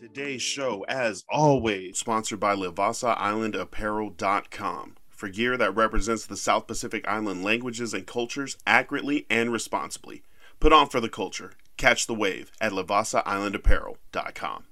Today's show, as always, sponsored by LevasaIslandApparel.com for gear that represents the South Pacific Island languages and cultures accurately and responsibly. Put on for the culture. Catch the wave at LevasaIslandApparel.com.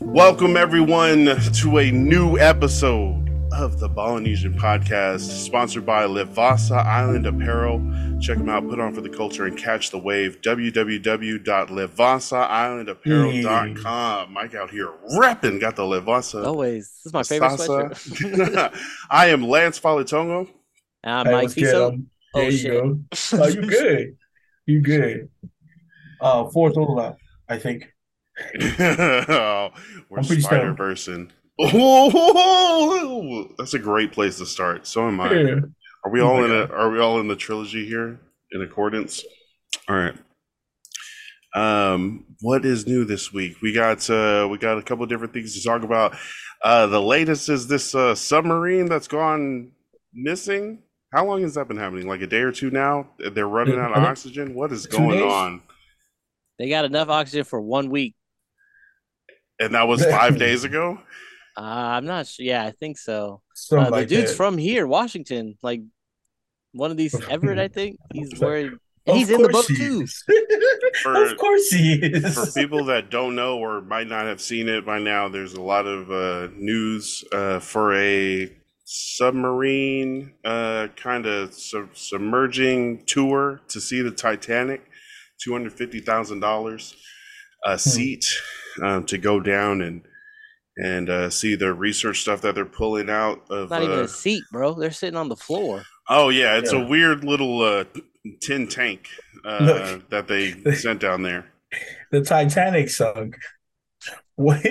Welcome, everyone, to a new episode of the Ballinesian Podcast, sponsored by Levasa Island Apparel. Check them out, put on for the culture, and catch the wave. www.levasaislandapparel.com. Mike out here repping, got the Levasa. Always. This is my favorite sweatshirt. I am Lance Falitongo. I'm Hey, Mike what's good? Fiso. Um, Oh, there you shit. go. Oh, you good. You good. Uh, fourth overlap, I think. oh, we're I'm pretty Spider stoned. Version. Oh, that's a great place to start. So am I. Yeah. Are we Oh all my in a? Are we all in the trilogy here in accordance? All right. Um, what is new this week? We got uh, we got a couple different things to talk about. Uh, the latest is this uh, submarine that's gone missing. How long has that been happening? Like a day or two now? They're running out of oxygen. What is going days. on? They got enough oxygen for one week. And that was five days ago. Uh, I'm not sure. Yeah, I think so. Uh, the like dude's that. from here, Washington. Like one of these Everett, I think. He's where Of he's in the boat course he too. For- of course he is. for people that don't know or might not have seen it by now, there's a lot of uh, news uh, for a submarine uh, kind of sub- submerging tour to see the Titanic. Two hundred fifty thousand dollars a seat um, to go down and and uh, see the research stuff that they're pulling out of. Not even uh, a seat, bro. They're sitting on the floor. oh yeah, it's a weird little uh, tin tank uh, Look. that they sent down there. the Titanic sunk. What?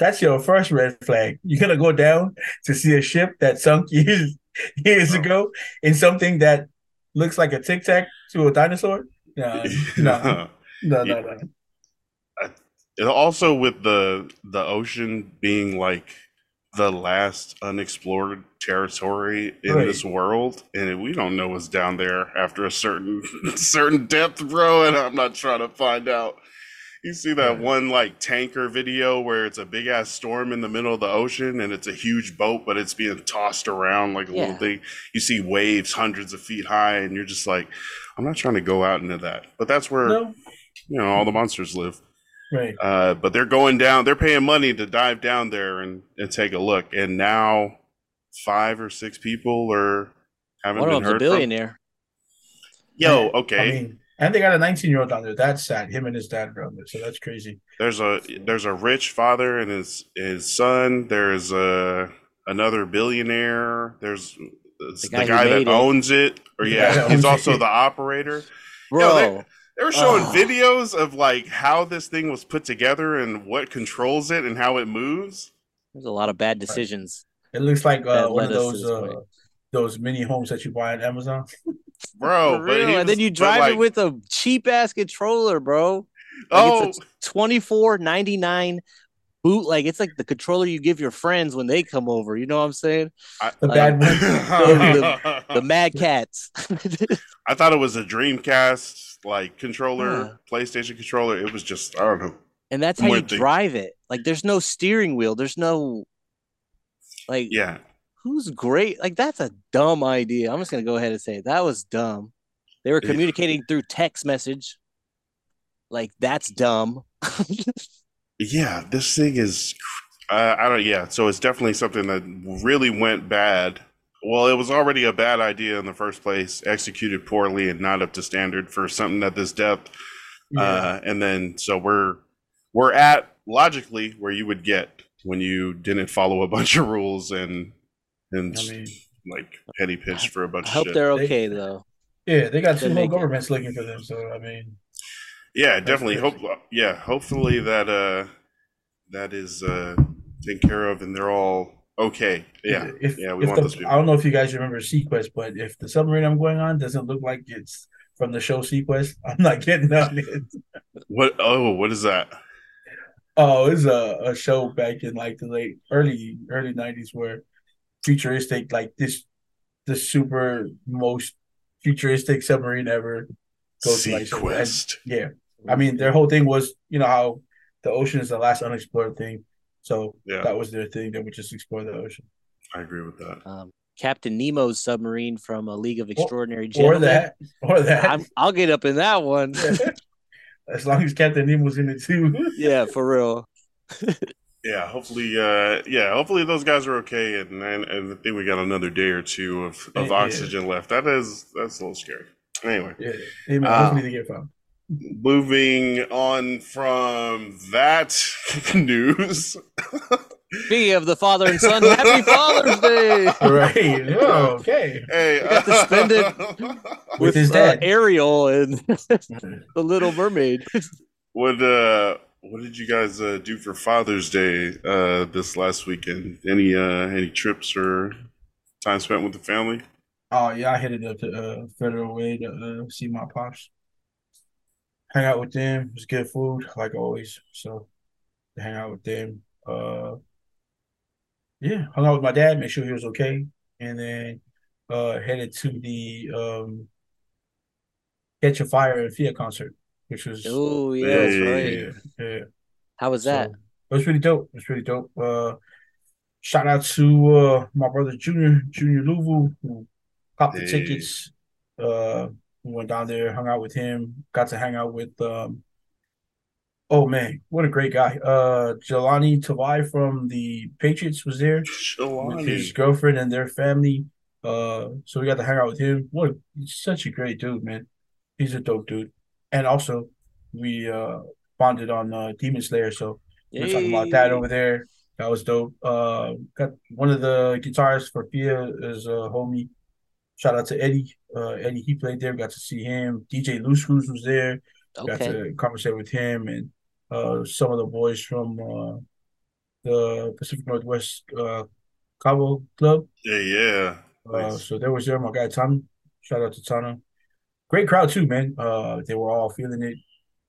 That's your first red flag. You're gonna go down to see a ship that sunk years years Oh. ago in something that looks like a tic tac to a dinosaur. No, no, no, no, no. And also with the the ocean being like the last unexplored territory in Right. this world and we don't know what's down there after a certain certain depth bro and i'm not trying to find out. You see that Right. one like tanker video where it's a big ass storm in the middle of the ocean and it's a huge boat but it's being tossed around like a little thing. You see waves hundreds of feet high and you're just like i'm not trying to go out into that. But that's where No, you know all the monsters live right. uh, but they're going down. They're paying money to dive down there and, and take a look. And now, five or six people are haven't One been of them's a heard from. billionaire. Yo, I okay. mean, and they got a 19 year old down there. That's sad. Him and his dad are on there, so that's crazy. there's a there's a rich father and his his son. There's a another billionaire. There's the guy guy, that it. owns it. Or yeah, he's also it. the operator. Bro, they- They were showing videos of like how this thing was put together and what controls it and how it moves. there's a lot of bad decisions. It looks like uh, one of led us to those uh, those mini homes that you buy on Amazon. Bro, For but he real. and then you drive like, it with a cheap ass controller, bro. Like oh, it's a twenty four ninety nine boot. Like it's like the controller you give your friends when they come over. You know what I'm saying? I- The Like, bad one. the- The Mad Catz. I thought it was a Dreamcast like controller, Yeah. PlayStation controller. It was just I don't know. and that's how you drive it. Like there's no steering wheel. There's no like Yeah, who's great. Like that's a dumb idea. I'm just gonna go ahead and say it. that was dumb. They were communicating through text message. Like that's dumb. yeah. This thing is, uh, I don't. Yeah, so it's definitely something that really went bad. Well, it was already a bad idea in the first place, executed poorly and not up to standard for something at this depth. Yeah. Uh, and then so we're we're at logically where you would get when you didn't follow a bunch of rules and and I mean, like penny pitched for a bunch I of hope shit. they're They- okay though. yeah, they got They two whole make it. governments looking for them. So I mean, Yeah, definitely. crazy. Hope. Yeah, hopefully that uh that is uh taken care of and they're all okay. Yeah, if, yeah. We want the, those people. I don't know if you guys remember seaQuest, but if the submarine I'm going on doesn't look like it's from the show seaQuest, I'm not getting on it. What? Oh, what is that? Oh, it's a, a show back in like the late early early nineties where futuristic like this the super most futuristic submarine ever. Goes to, like, and- seaQuest. Yeah, I mean their whole thing was you know how the ocean is the last unexplored thing, so Yeah. that was their thing. They would just explore the ocean, I agree with that. Um, Captain Nemo's submarine from A League of Extraordinary or Gentlemen. that, or that. I'm, I'll get up in that one. as long as Captain Nemo's in it too. yeah, for real. Yeah, hopefully, uh, yeah, hopefully those guys are okay, and and, and I think we got another day or two of, of Yeah. oxygen left. That is that's a little scary. Anyway, Yeah, Amen. Ah. hopefully they get found. Moving on from that news. Be of the father and son, happy Father's Day Right. Oh, okay. Hey, got to spend it With with his uh, dad. Ariel and the Little Mermaid. what uh, what did you guys uh, do for Father's Day uh, this last weekend? Any uh, any trips or time spent with the family? Oh yeah, I headed up to uh, Federal Way to uh, see my pops. Hang out with them. It was good food, like always. So, hang out with them. Uh, yeah, hung out with my dad, make sure he was okay, and then uh, headed to the um, Catch a Fire and Fia concert, which was Oh yeah, that's right. yeah, yeah. How was that? So, it was pretty dope. It was pretty dope. Uh, shout out to uh, my brother Junior, Junior Louvu, who copped the Hey. tickets. Uh, we went down there, hung out with him, got to hang out with um, oh man, what a great guy. Uh, Jahlani Tavai from the Patriots was there with his girlfriend and their family. Uh, so we got to hang out with him. What such a great dude, man. He's a dope dude. And also, we uh bonded on uh, Demon Slayer, so we're talking about that over there. That was dope. Uh, got one of the guitarists for Fia is a homie. Shout out to Eddie. Uh, Eddie, he played there. Got to see him. DJ Loose Screws was there. Got to conversate with him and uh, some of the boys from uh, the Pacific Northwest uh, Cabo Club. Yeah, yeah. Uh, Nice. so there was there my guy Tana. Shout out to Tana. Great crowd too, man. Uh, they were all feeling it.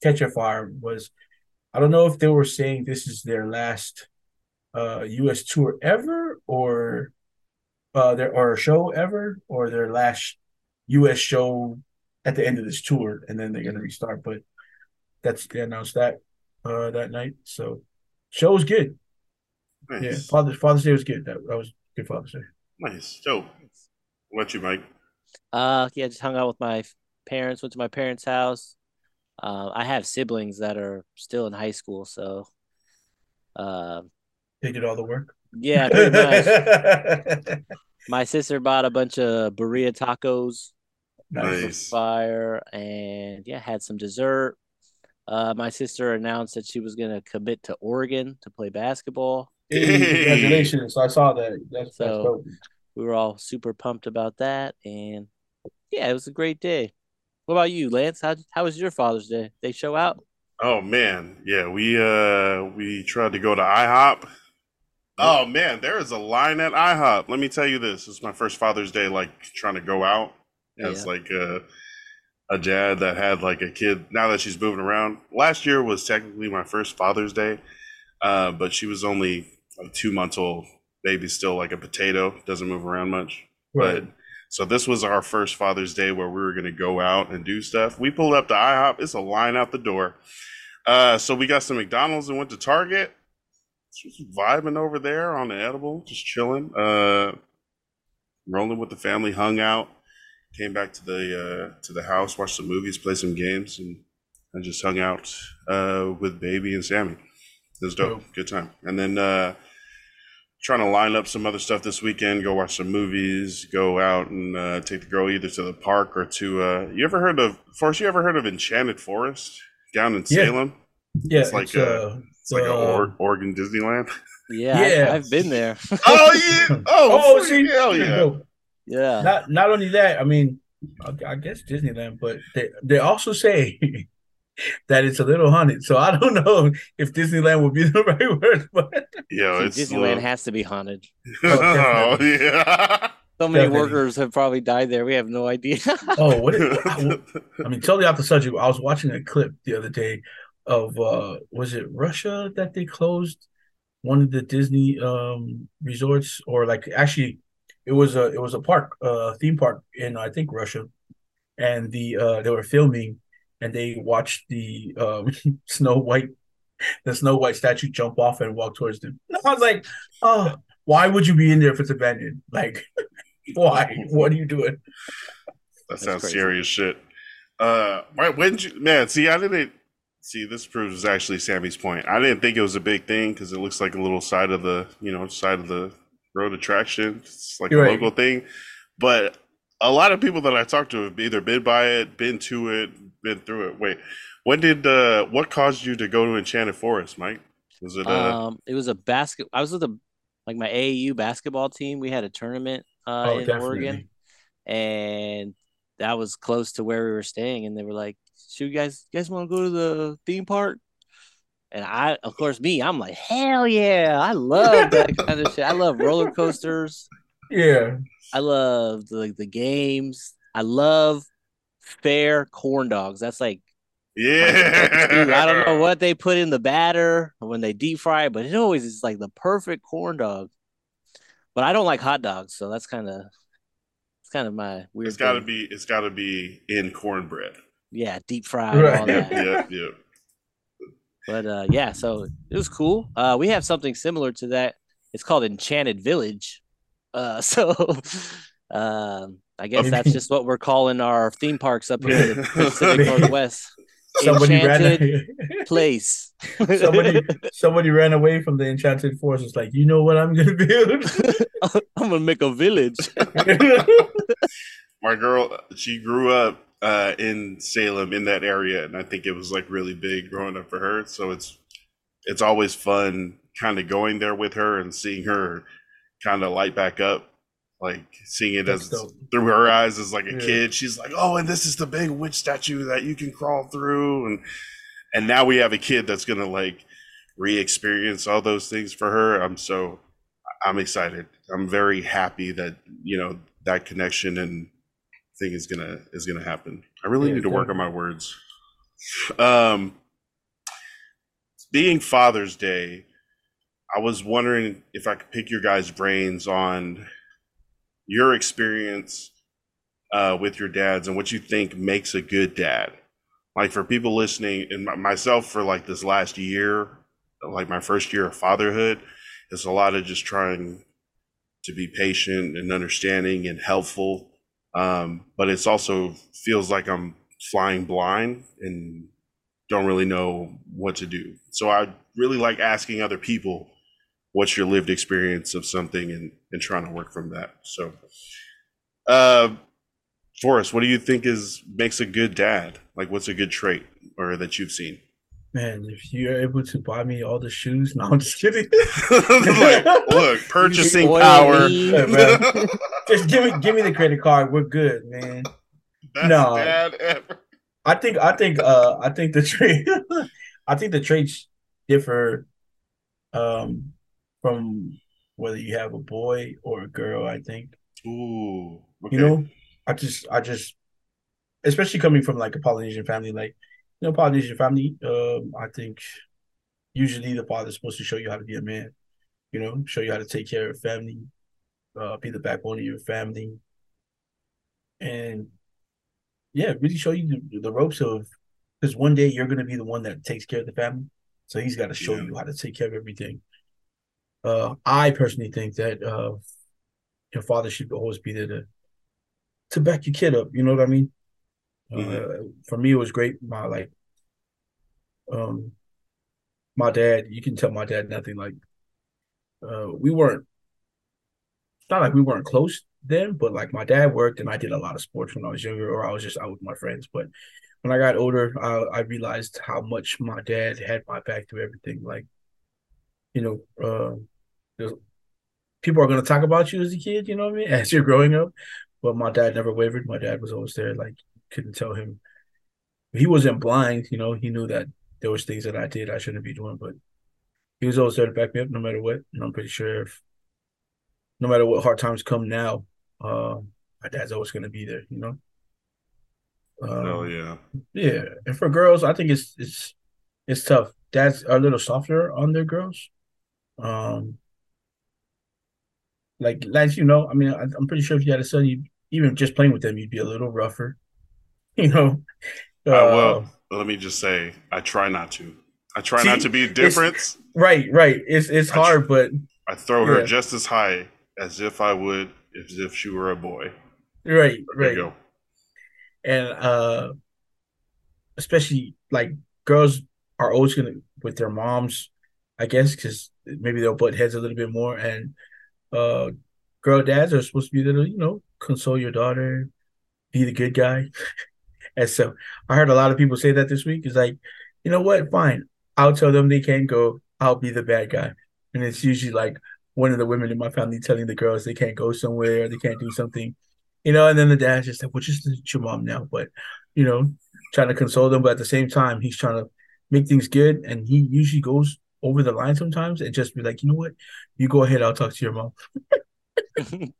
Catch a Fire was. I don't know if they were saying this is their last uh U.S. tour ever, or uh their or show ever, or their last U.S. show at the end of this tour, and then they're gonna restart. But that's they announced that uh that night. So show was good. Yeah, Nice. Father's Father's Day was good. That, that was good Father's Day. Nice. Dope. What about you, Mike? Uh, yeah, just hung out with my parents. Went to my parents' house. Uh, I have siblings that are still in high school, so uh, They did all the work. Yeah, pretty much. My sister bought a bunch of burrito tacos Nice. Nice. fire, and yeah, had some dessert. Uh, my sister announced that she was gonna commit to Oregon to play basketball. Hey, Hey. congratulations! I saw that. That's, that's So- dope. We were all super pumped about that, and yeah, it was a great day. What about you, Lance? How how was your Father's Day? They show out? Oh man, yeah, we uh we tried to go to IHOP. Oh man, there is a line at IHOP. Let me tell you this. it's my first Father's Day like trying to go out as Yeah. like a a dad that had like a kid now that she's moving around. Last year was technically my first Father's Day. Uh, but she was only like two months old. Baby still like a potato, doesn't move around much. Right. But so this was our first Father's Day where we were gonna go out and do stuff. We pulled up to IHOP. It's a line out the door. Uh, so we got some McDonald's and went to Target. Just vibing over there on the edible, just chilling. Uh, rolling with the family, hung out. Came back to the uh, to the house, watched some movies, played some games, and I just hung out uh, with baby and Sammy. It was dope, good time. And then uh, trying to line up some other stuff this weekend. Go watch some movies. Go out and uh, take the girl either to the park or to. Uh, you ever heard of? Forrest, you ever heard of Enchanted Forest down in Salem? Yeah, It's like, it's, uh, uh, It's like uh, a or- Oregon Disneyland. Yeah, Yeah. I, have been there. oh yeah! Oh, oh, see, hell yeah! yeah, Not not only that, I mean, I, I guess Disneyland, but they they also say that it's a little haunted. So I don't know if Disneyland would be the right word, but Yeah, See, it's Disneyland little- has to be haunted. oh definitely. yeah. So many Definitely. workers have probably died there. We have no idea. oh, what? Is, I, I mean, totally off the subject. I was watching a clip the other day of uh was it Russia that they closed one of the Disney um resorts or like actually it was a it was a park, uh, theme park in I think Russia, and the uh, they were filming, and they watched the um, Snow White, the Snow White statue jump off and walk towards them. I was like, oh, why would you be in there if it's abandoned? Like, why? What are you doing? That sounds serious shit. Uh, why- when did you, man? See, I didn't see. This proves actually Sammy's point. I didn't think it was a big thing because it looks like a little side of the, you know, side of the road attraction. It's like You're a right. local thing, but a lot of people that I talked to have either been by it, been to it, been through it. Wait, when did uh, what caused you to go to Enchanted Forest, Mike? Was it uh, Um, it was a basket. I was with a like my AAU basketball team. We had a tournament uh, Oh, in definitely. Oregon, and that was close to where we were staying. And they were like, "Should you guys, you guys want to go to the theme park?" And I, of course, me, I'm like, "Hell yeah! I love that kind of shit. I love roller coasters. Yeah, I love the the games. I love fair corn dogs. That's like yeah? Dude, I don't know what they put in the batter when they deep fry it, but it always is like the perfect corn dog. But I don't like hot dogs, so that's kind of it's kind of my weird. It's got to be. It's got to be in cornbread. Yeah, deep fried and all Right. that. yeah, yeah. But uh, yeah, so it was cool. Uh, we have something similar to that. It's called Enchanted Village. Uh, so um, I guess that's just what we're calling our theme parks up here in the Pacific Northwest. somebody ran. Enchanted place. somebody somebody ran away from the enchanted forest. It's like, you know what I'm gonna build? I'm gonna make a village. my girl she grew up uh, in salem in that area and i think it was like really big growing up for her so it's it's always fun kind of going there with her and seeing her kind of light back up like seeing it That's as dope. through her eyes as like a Yeah. kid she's like oh and this is the big witch statue that you can crawl through and and now we have a kid that's gonna like re-experience all those things for her i'm so i'm excited i'm very happy that you know that connection and thing is gonna is gonna happen. I really Yeah, need to work on my words. Um being father's day i was wondering if i could pick your guys brains on your experience uh, with your dads and what you think makes a good dad. Like for people listening and myself for like this last year like my first year of fatherhood it's a lot of just trying to be patient and understanding and helpful um, but it's also feels like i'm flying blind and don't really know what to do so i really like asking other people what's your lived experience of something and, and trying to work from that so uh Forrest, what do you think is makes a good dad? Like, what's a good trait or that you've seen? Man, if you're able to buy me all the shoes, no, I'm just kidding. like, look, purchasing power. me. Yeah, man. just give me give me the credit card. We're good, man. Best No. dad ever. I think I think uh I think the trade I think the traits differ um from whether you have a boy or a girl, I think. Ooh, okay. You know, I just I just especially coming from like a Polynesian family, like you know, Polynesian your family, um, I think usually the father's supposed to show you how to be a man, you know, show you how to take care of family, uh, be the backbone of your family. And yeah, really show you the, the ropes of because one day you're gonna be the one that takes care of the family. So he's got to show Yeah. you how to take care of everything. Uh, I personally think that uh, your father should always be there to to back your kid up. You know what I mean? Uh, for me, it was great. My like, um, my dad. You can tell my dad nothing. Like, uh, we weren't. Not like we weren't close then, but like my dad worked and I did a lot of sports when I was younger, or I was just out with my friends. But when I got older, I, I realized how much my dad had my back through everything. Like, you know, uh, people are going to talk about you as a kid, you know what I mean, as you're growing up. But my dad never wavered. My dad was always there. Like, couldn't tell him. He wasn't blind, you know. He knew that there was things that I did I shouldn't be doing, but he was always there to back me up no matter what. And I'm pretty sure if, no matter what hard times come now, uh, my dad's always going to be there, you know. Um, Hell yeah. yeah, and for girls, I think it's it's it's tough. Dads are a little softer on their girls. Um, like Lance, you know, I mean, I, I'm pretty sure if you had a son, you even just playing with them, you'd be a little rougher. You know. Uh, well, let me just say, I try not to. I try See, not to be a different. Right, right. It's it's I tr- hard, but I throw her Yeah. just as high as if I would as if she were a boy. right, There right. and uh especially like girls are always gonna with their moms i guess because maybe they'll butt heads a little bit more and uh girl dads are supposed to be there to you know console your daughter be the good guy and so i heard a lot of people say that this week. Is like you know what? Fine. I'll tell them they can't go. I'll be the bad guy. And it's usually like one of the women in my family telling the girls they can't go somewhere they can't do something you know, and then the dad's just like, well, just your mom now, but you know, trying to console them, but at the same time, he's trying to make things good, and he usually goes over the line sometimes and just be like, you know what, you go ahead, I'll talk to your mom.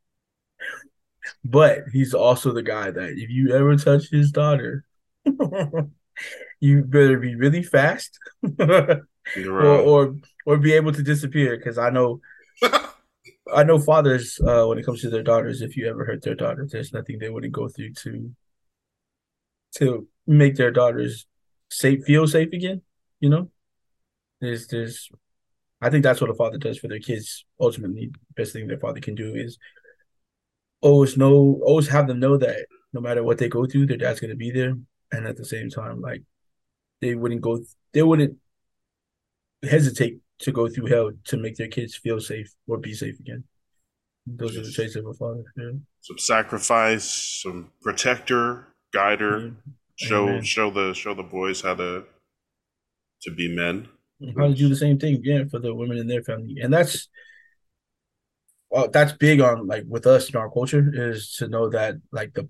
But he's also the guy that if you ever touch his daughter, you better be really fast, or or or be able to disappear. Because I know I know fathers uh, when it comes to their daughters. If you ever hurt their daughter, there's nothing they wouldn't go through to to make their daughters safe, feel safe again. You know, there's there's. I think that's what a father does for their kids. Ultimately, the best thing their father can do is always know, always have them know that no matter what they go through, their dad's gonna be there, and at the same time, like they wouldn't go, they wouldn't hesitate to go through hell to make their kids feel safe or be safe again. Those are the traits of a father. Yeah. some sacrifice, some protector, guider, show Amen. show the show the boys how to to be men. How to do the same thing, yeah, for the women in their family, and that's well, that's big on like with us in our culture is to know that like the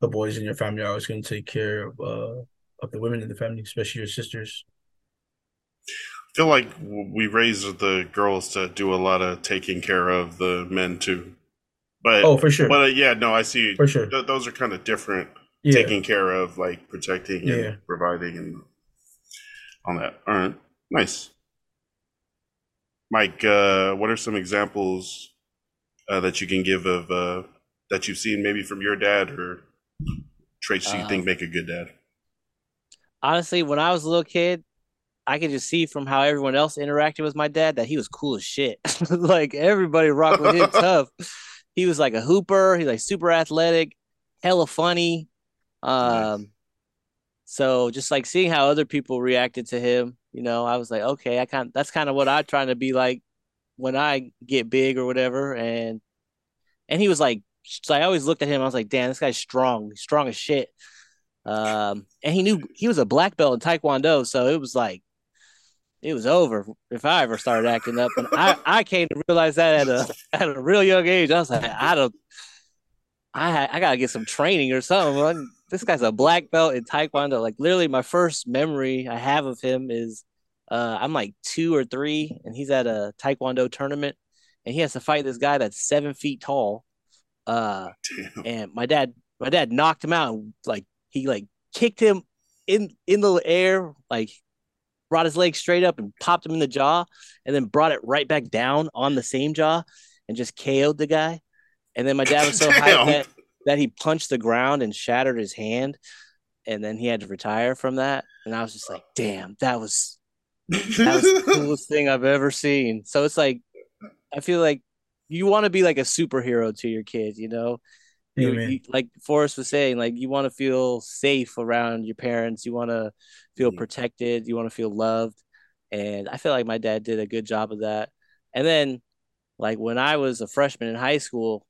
the boys in your family are always going to take care of uh of the women in the family, especially your sisters. I feel like we raise the girls to do a lot of taking care of the men too. But Oh, for sure, but uh, yeah, no, I see. for sure, Th- those are kind of different. yeah. Taking care of, like protecting and Yeah. providing, and on that. All right, nice. Mike, uh, what are some examples uh, that you can give of uh, that you've seen maybe from your dad or traits you Um, think make a good dad? Honestly, when I was a little kid, I could just see from how everyone else interacted with my dad that he was cool as shit. like everybody rocked with him tough. He was like a hooper. He's like super athletic, hella funny. Um, so just like seeing how other people reacted to him, you know, I was like, okay, I kind that's kind of what I'm trying to be like when I get big or whatever. And and he was like, so I always looked at him. I was like, damn, this guy's strong, He's strong as shit. Um, and he knew he was a black belt in Taekwondo, so it was like it was over if I ever started acting up. And I, I came to realize that at a at a real young age. I was like, I don't, I I gotta get some training or something. This guy's a black belt in Taekwondo. Like literally, my first memory I have of him is uh, I'm like two or three, and he's at a Taekwondo tournament, and he has to fight this guy that's seven feet tall. Uh, Damn. and my dad my dad knocked him out and, like he like kicked him in in the air like brought his leg straight up and popped him in the jaw and then brought it right back down on the same jaw and just KO'd the guy and then my dad was so hyped that, that he punched the ground and shattered his hand and then he had to retire from that and I was just like damn that was that was the coolest thing I've ever seen so it's like I feel like you want to be like a superhero to your kids you know you, you- like Forrest was saying, like you want to feel safe around your parents. You want to feel protected. You want to feel loved. And I feel like my dad did a good job of that. And then, like when I was a freshman in high school,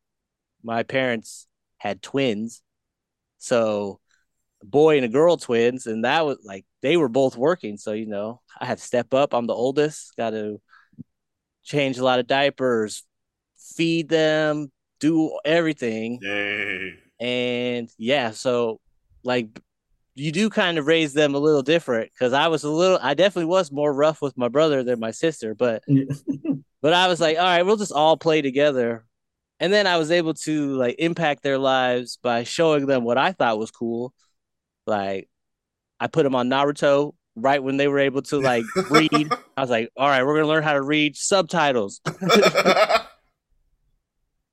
my parents had twins. So, a boy and a girl twins. And that was like, they were both working. So, you know, I had to step up. I'm the oldest, got to change a lot of diapers, feed them, do everything Yay. and yeah so like you do kind of raise them a little different because i was a little i definitely was more rough with my brother than my sister but but i was like all right we'll just all play together and then i was able to like impact their lives by showing them what i thought was cool like i put them on naruto right when they were able to like read i was like all right we're gonna learn how to read subtitles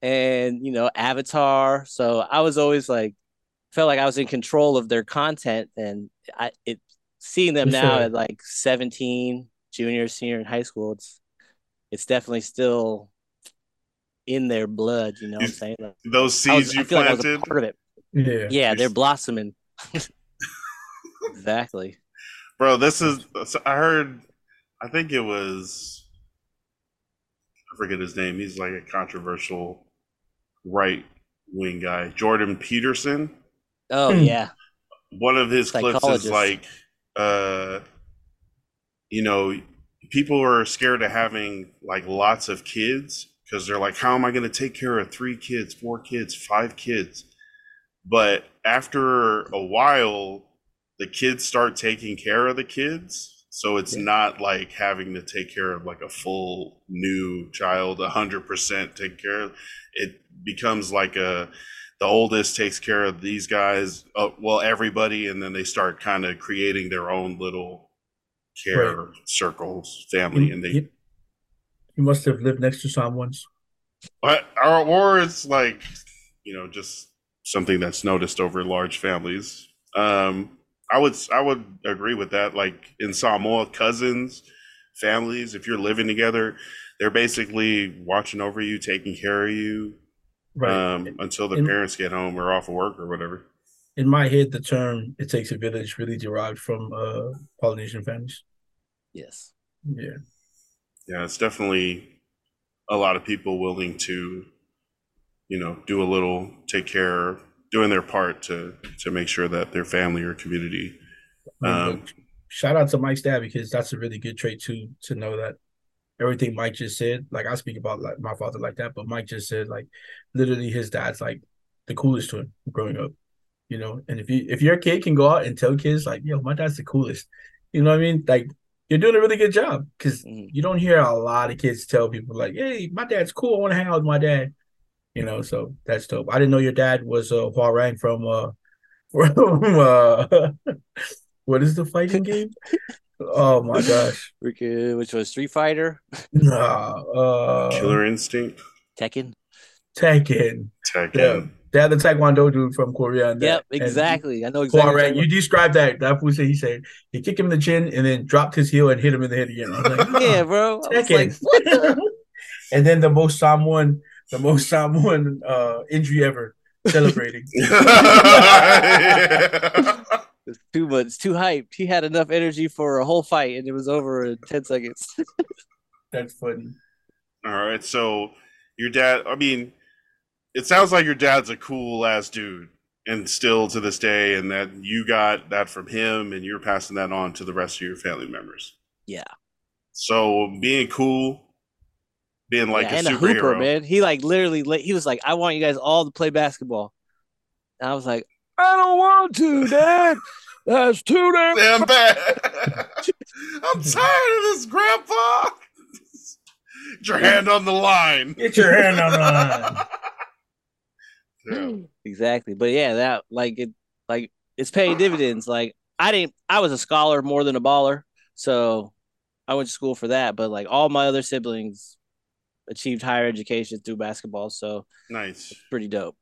and you know Avatar. So I was always like felt like I was in control of their content, and I it seeing them For now sure. at like 17, junior, senior in high school. It's it's definitely still in their blood. You know what I'm saying? Like, Those I, was, seeds I you feel like I was a planted. part of it. Yeah. Yeah, they're blossoming. exactly. Bro, this is. so I heard. I think it was. I forget his name. He's like a controversial right wing guy. Jordan Peterson. Oh Hmm. yeah. One of his clips is like, uh, you know, people are scared of having like lots of kids because they're like, how am I going to take care of three kids, four kids, five kids? But after a while, the kids start taking care of the kids. So it's Yeah. not like having to take care of like a full new child, 100% take care of. It becomes like a, the oldest takes care of these guys, uh, well, everybody, and then they start kind of creating their own little care circles, family, You, and they you- you must have lived next to someone's. But or, or it's like you know just something that's noticed over large families. Um, I would I would agree with that. Like in Samoa, cousins, families, if you're living together, they're basically watching over you, taking care of you Right. um, until the In- parents get home or off of work or whatever. In my head, the term "it takes a village" really derived from uh, Polynesian families. Yes. Yeah. Yeah, it's definitely a lot of people willing to, you know, do a little, take care, doing their part to to make sure that their family or community Um, shout out to Mike's dad because that's a really good trait too to know that everything Mike just said. Like I speak about like my father like that, but Mike just said like literally his dad's like the coolest to him growing up. You know, and if you if your kid can go out and tell kids like, yo, my dad's the coolest, you know what I mean? Like you're doing a really good job because Mhm. you don't hear a lot of kids tell people like, hey, my dad's cool. I want to hang out with my dad. You know, so that's dope. I didn't know your dad was uh Hwoarang from uh from uh what is the fighting game? Oh my gosh. Which was Street Fighter, Nah, uh Killer Instinct, Tekken. Tekken. Tekken. Yeah. They had the Taekwondo dude from Korea. And Yep, that- and exactly. I know exactly. what Hwoarang, you're described that. That fool said he said he kicked him in the chin and then dropped his heel and hit him in the head again. I was like, talking about. yeah, bro. I was like, Tekken. what the? and then the most Samoan, the most Samoan uh injury ever celebrating. It's too much. It's too hyped. He had enough energy for a whole fight, and it was over in ten seconds. That's funny. All right, so your dad. I mean, it sounds like your dad's a cool ass dude, and still to this day, and that you got that from him, and you're passing that on to the rest of your family members. yeah, So being cool, being like yeah, a and a superhero. hooper, man. He like literally, he was like, "I want you guys all to play basketball," and I was like, "I don't want to, Dad. That's too damn." Damn bad. I'm tired of this, Grandpa. Get your hand on the line. Get your hand on the line. Yeah. Exactly, but yeah, that like it, like it's paying dividends. Like I didn't, I was a scholar more than a baller, so I went to school for that. But like all my other siblings achieved higher education through basketball, so Nice. pretty dope.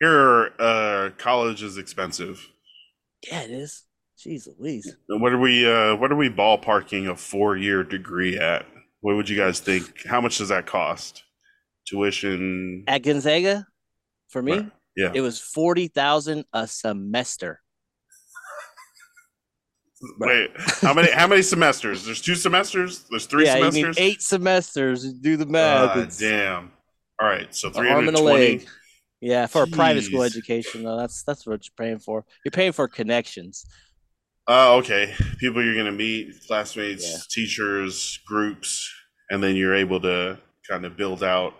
Here, uh, college is expensive. Yeah, it is. Jeez Louise. What are we? Uh, what are we ballparking a four-year degree at? What would you guys think? How much does that cost? Tuition? At Gonzaga, for me, Right. Yeah. it was forty thousand a semester. Wait, how many? How many semesters? There's two semesters. There's three yeah, you semesters. need eight semesters. Do the math. Ah, It's damn. All right, so an three and twenty. Yeah, for a private school education, though, that's that's what you're paying for. You're paying for connections. Oh, okay. People you're gonna meet, classmates, Yeah. teachers, groups, and then you're able to kind of build out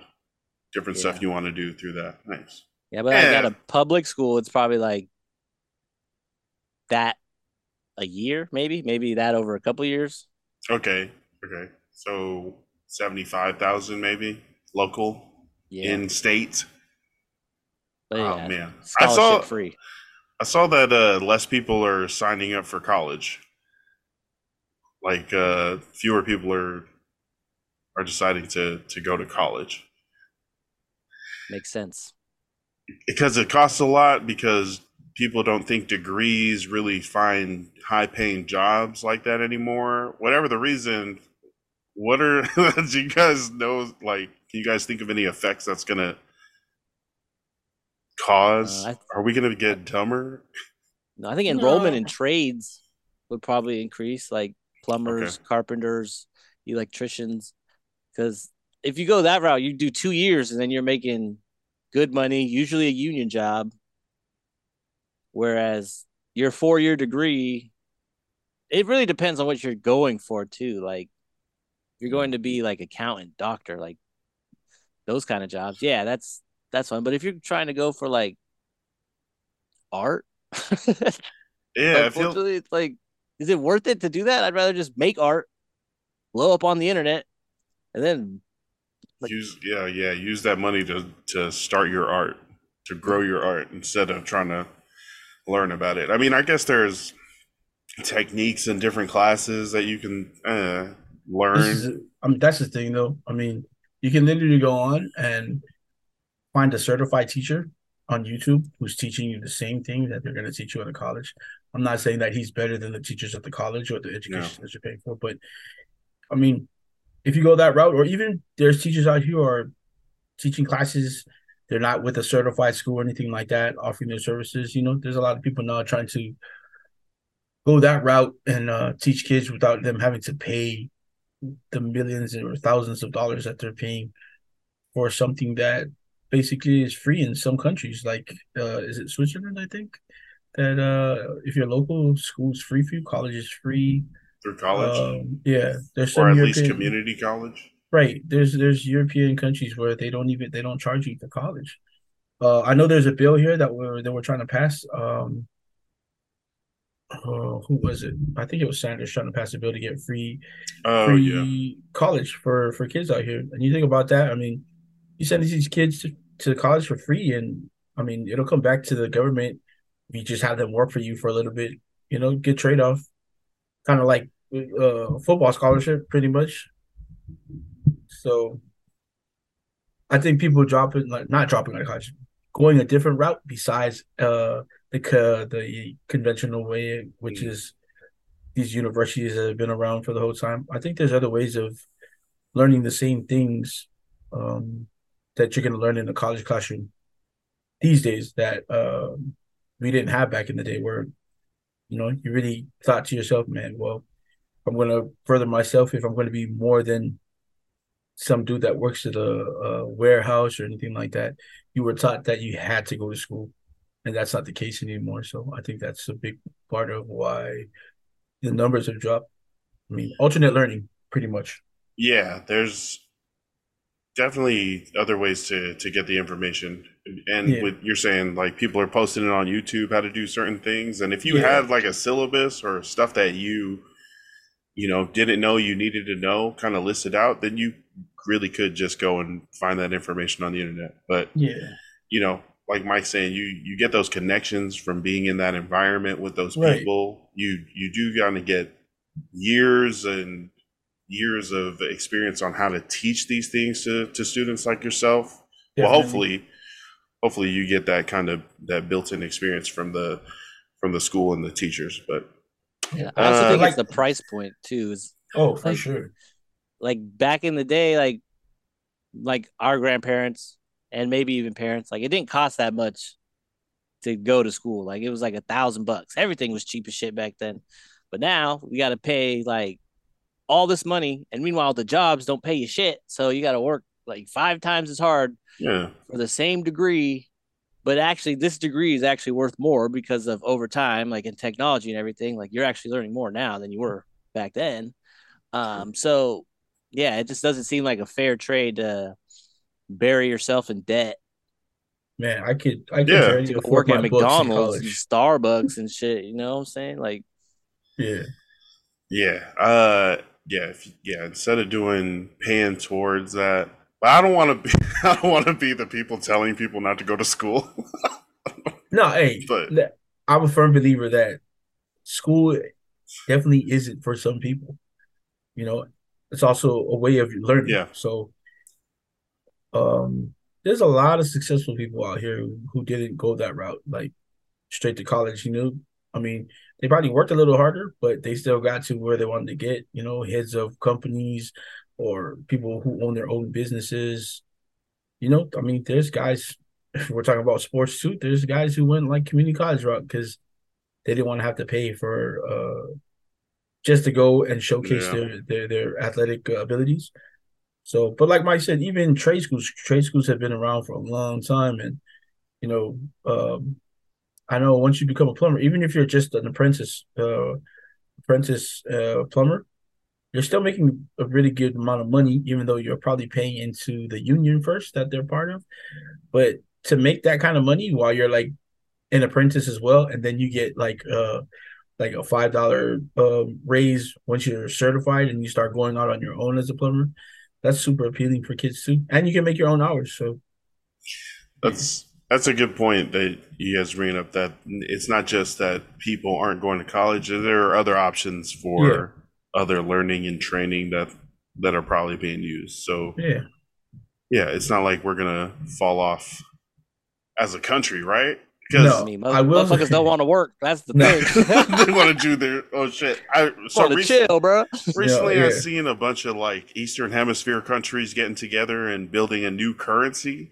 different stuff you want to do through that. Nice. Yeah, but I got a public school. It's probably like that a year, maybe, maybe that over a couple years. Okay. Okay. So seventy-five thousand, maybe local Yeah, in state. but Oh yeah, man, I scholarship saw. free. I saw that uh, less people are signing up for college. Like uh, fewer people are are deciding to to go to college. Makes sense. because it costs a lot because people don't think degrees really find high paying jobs like that anymore whatever the reason what are do you guys know like can you guys think of any effects that's gonna cause Uh, I- are we gonna get dumber No, I think enrollment No. in trades would probably increase, like plumbers, carpenters, electricians. Because if you go that route, you do two years and then you're making good money, usually a union job. Whereas your four year degree, it really depends on what you're going for too. Like you're going to be mm-hmm. like accountant, doctor, like those kind of jobs. Yeah, that's that's fun. But if you're trying to go for like art, yeah feel Unfortunately, it's like, is it worth it to do that? I'd rather just make art, blow up on the internet, and then like- use yeah yeah use that money to to start your art to grow your art instead of trying to learn about it i mean i guess there's techniques and different classes that you can uh, learn is, I mean, that's the thing, though. I mean, you can literally go on and find a certified teacher on YouTube who's teaching you the same thing that they're going to teach you at the college. I'm not saying that he's better than the teachers at the college or the education that you're paying for, but I mean, if you go that route, or even there's teachers out here who are teaching classes, they're not with a certified school or anything like that, offering their services. You know, there's a lot of people now trying to go that route and uh, teach kids without them having to pay the millions or thousands of dollars that they're paying for something that basically is free in some countries. Like, uh, is it Switzerland? I think that uh, if your local school's free for you, college is free. through college Um, yeah, there's some or at least community college Right. There's there's European countries where they don't even they don't charge you for college. Uh, I know there's a bill here that we're that we're trying to pass. Um, uh, who was it? I think it was Sanders trying to pass a bill to get free oh free yeah college for for kids out here. And you think about that, I mean, you send these kids to, to college for free, and I mean, it'll come back to the government. You just have them work for you for a little bit, you know, get trade off, kind of like uh football scholarship, pretty much. So, I think people dropping like not dropping out of college, going a different route besides uh the the conventional way, which Mm. is these universities that have been around for the whole time. I think there's other ways of learning the same things um, that you're going to learn in a college classroom these days that um, we didn't have back in the day, where you know you really thought to yourself, man, well, I'm going to further myself if I'm going to be more than some dude that works at a, a warehouse or anything like that. You were taught that you had to go to school, and that's not the case anymore. So I think that's a big part of why the numbers have dropped. I mean, alternate learning, pretty much. yeah there's definitely other ways to to get the information and Yeah. with you're saying like people are posting it on youtube how to do certain things and if you Yeah. had like a syllabus or stuff that you you know didn't know you needed to know kind of listed out then you really could just go and find that information on the internet. But Yeah, you know like mike's saying you you get those connections from being in that environment with those Right. people. You you do kind of get years and years of experience on how to teach these things to, to students like yourself. Well hopefully hopefully you get that kind of that built-in experience from the from the school and the teachers but Yeah, I also Uh, think like- it's the price point too. Is Oh, for like- sure. like back in the day, like like our grandparents and maybe even parents, like it didn't cost that much to go to school. Like it was like a thousand bucks. Everything was cheap as shit back then. But now we got to pay like all this money, and meanwhile the jobs don't pay you shit. So you got to work like five times as hard yeah for the same degree. But actually, this degree is actually worth more because of over time, like in technology and everything. Like you're actually learning more now than you were back then. Um, so yeah, it just doesn't seem like a fair trade to bury yourself in debt Man, I could, I could Yeah. to afford work at my books in McDonald's and. Starbucks and shit. You know what I'm saying? Like, Yeah, yeah uh yeah if, yeah instead of doing paying towards that but i don't want to be i don't want to be the people telling people not to go to school no, hey, But- I'm a firm believer that school definitely isn't for some people. You know, it's also a way of learning. Yeah. So, um, there's a lot of successful people out here who, who didn't go that route, like straight to college. You know, I mean, they probably worked a little harder, but they still got to where they wanted to get. You know, heads of companies or people who own their own businesses. You know, I mean, there's guys. If we're talking about sports too, there's guys who went like community college route because they didn't want to have to pay for uh just to go and showcase Yeah. their, their their athletic uh, abilities. So, but like Mike said, even trade schools, trade schools have been around for a long time, and you know, um, I know once you become a plumber, even if you're just an apprentice, uh, apprentice uh, plumber, you're still making a really good amount of money, even though you're probably paying into the union first that they're part of. But to make that kind of money while you're like an apprentice as well, and then you get like uh like a five dollar um, raise once you're certified and you start going out on your own as a plumber. That's super appealing for kids too, and you can make your own hours. So That's that's a good point that you guys bring up. That it's not just that people aren't going to college; there are other options for other learning and training that that are probably being used. So yeah, yeah, it's not like we're gonna fall off as a country, right? I No. mean, I will- motherfuckers don't want to work. That's the No. thing. they want to do their oh shit. I so want to rec- chill, bro. recently Yeah, I've yeah. seen a bunch of like Eastern Hemisphere countries getting together and building a new currency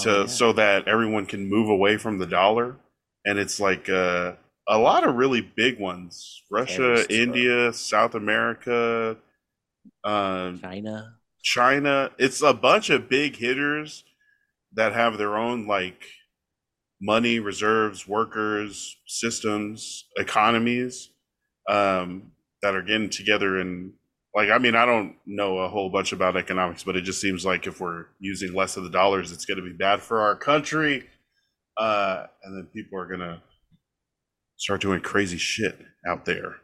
to Oh, yeah. so that everyone can move away from the dollar and it's like uh, a lot of really big ones. Russia india south america um, China. china. It's a bunch of big hitters that have their own like money reserves workers systems economies um, that are getting together and like i mean i don't know a whole bunch about economics but it just seems like if we're using less of the dollars it's going to be bad for our country. Uh, and then people are going to start doing crazy shit out there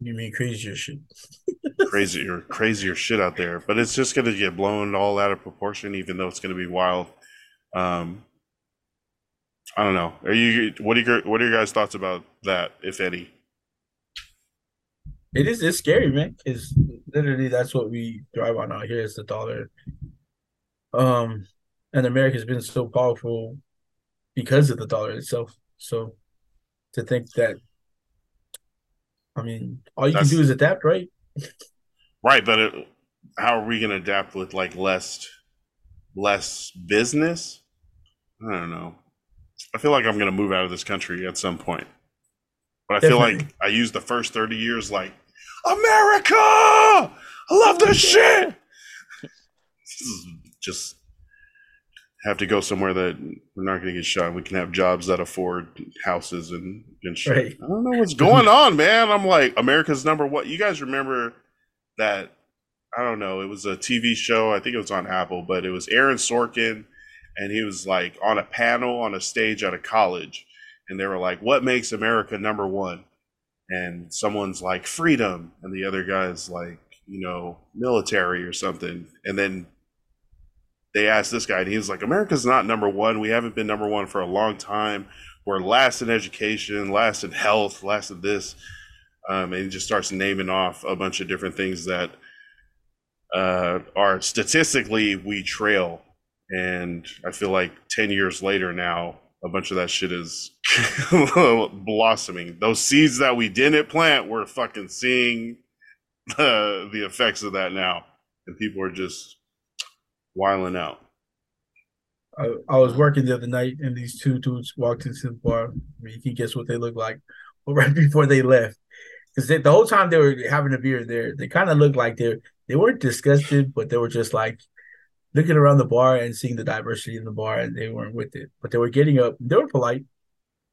you mean crazier shit. crazier crazier shit out there but it's just going to get blown all out of proportion even though it's going to be wild um i don't know are you what are your what are your guys thoughts about that if any It is it's scary, man, because literally that's what we thrive on out here is the dollar. Um, and America's been so powerful because of the dollar itself. So to think that, I mean, all you That's- can do is adapt, right? Right, but it, how are we going to adapt with like less less business? I don't know. I feel like I'm going to move out of this country at some point. But I feel like I used the first 30 years like America! I love this oh, shit. This is just have to go somewhere that we're not going to get shot. We can have jobs that afford houses and, and shit. Right. I don't know what's going on, man. I'm like, America's number one. You guys remember that? I don't know. It was a TV show. I think it was on Apple, but it was Aaron Sorkin, and he was like on a panel on a stage at a college, and they were like, "What makes America number one?" And someone's like, "Freedom," and the other guy's like, "You know, military or something." And then they asked this guy, and he was like, "America's not number one. We haven't been number one for a long time. We're last in education, last in health, last in this." Um, and he just starts naming off a bunch of different things that uh, are statistically we trail. And I feel like 10 years later now, a bunch of that shit is blossoming. Those seeds that we didn't plant, we're fucking seeing uh, the effects of that now. And people are just wiling out. I, I was working the other night and these two dudes walked into the bar. I mean, you can guess what they look like. But right before they left, because the whole time they were having a beer there, they kind of looked like they they weren't disgusted, but they were just like looking around the bar and seeing the diversity in the bar, and they weren't with it. But they were getting up. They were polite.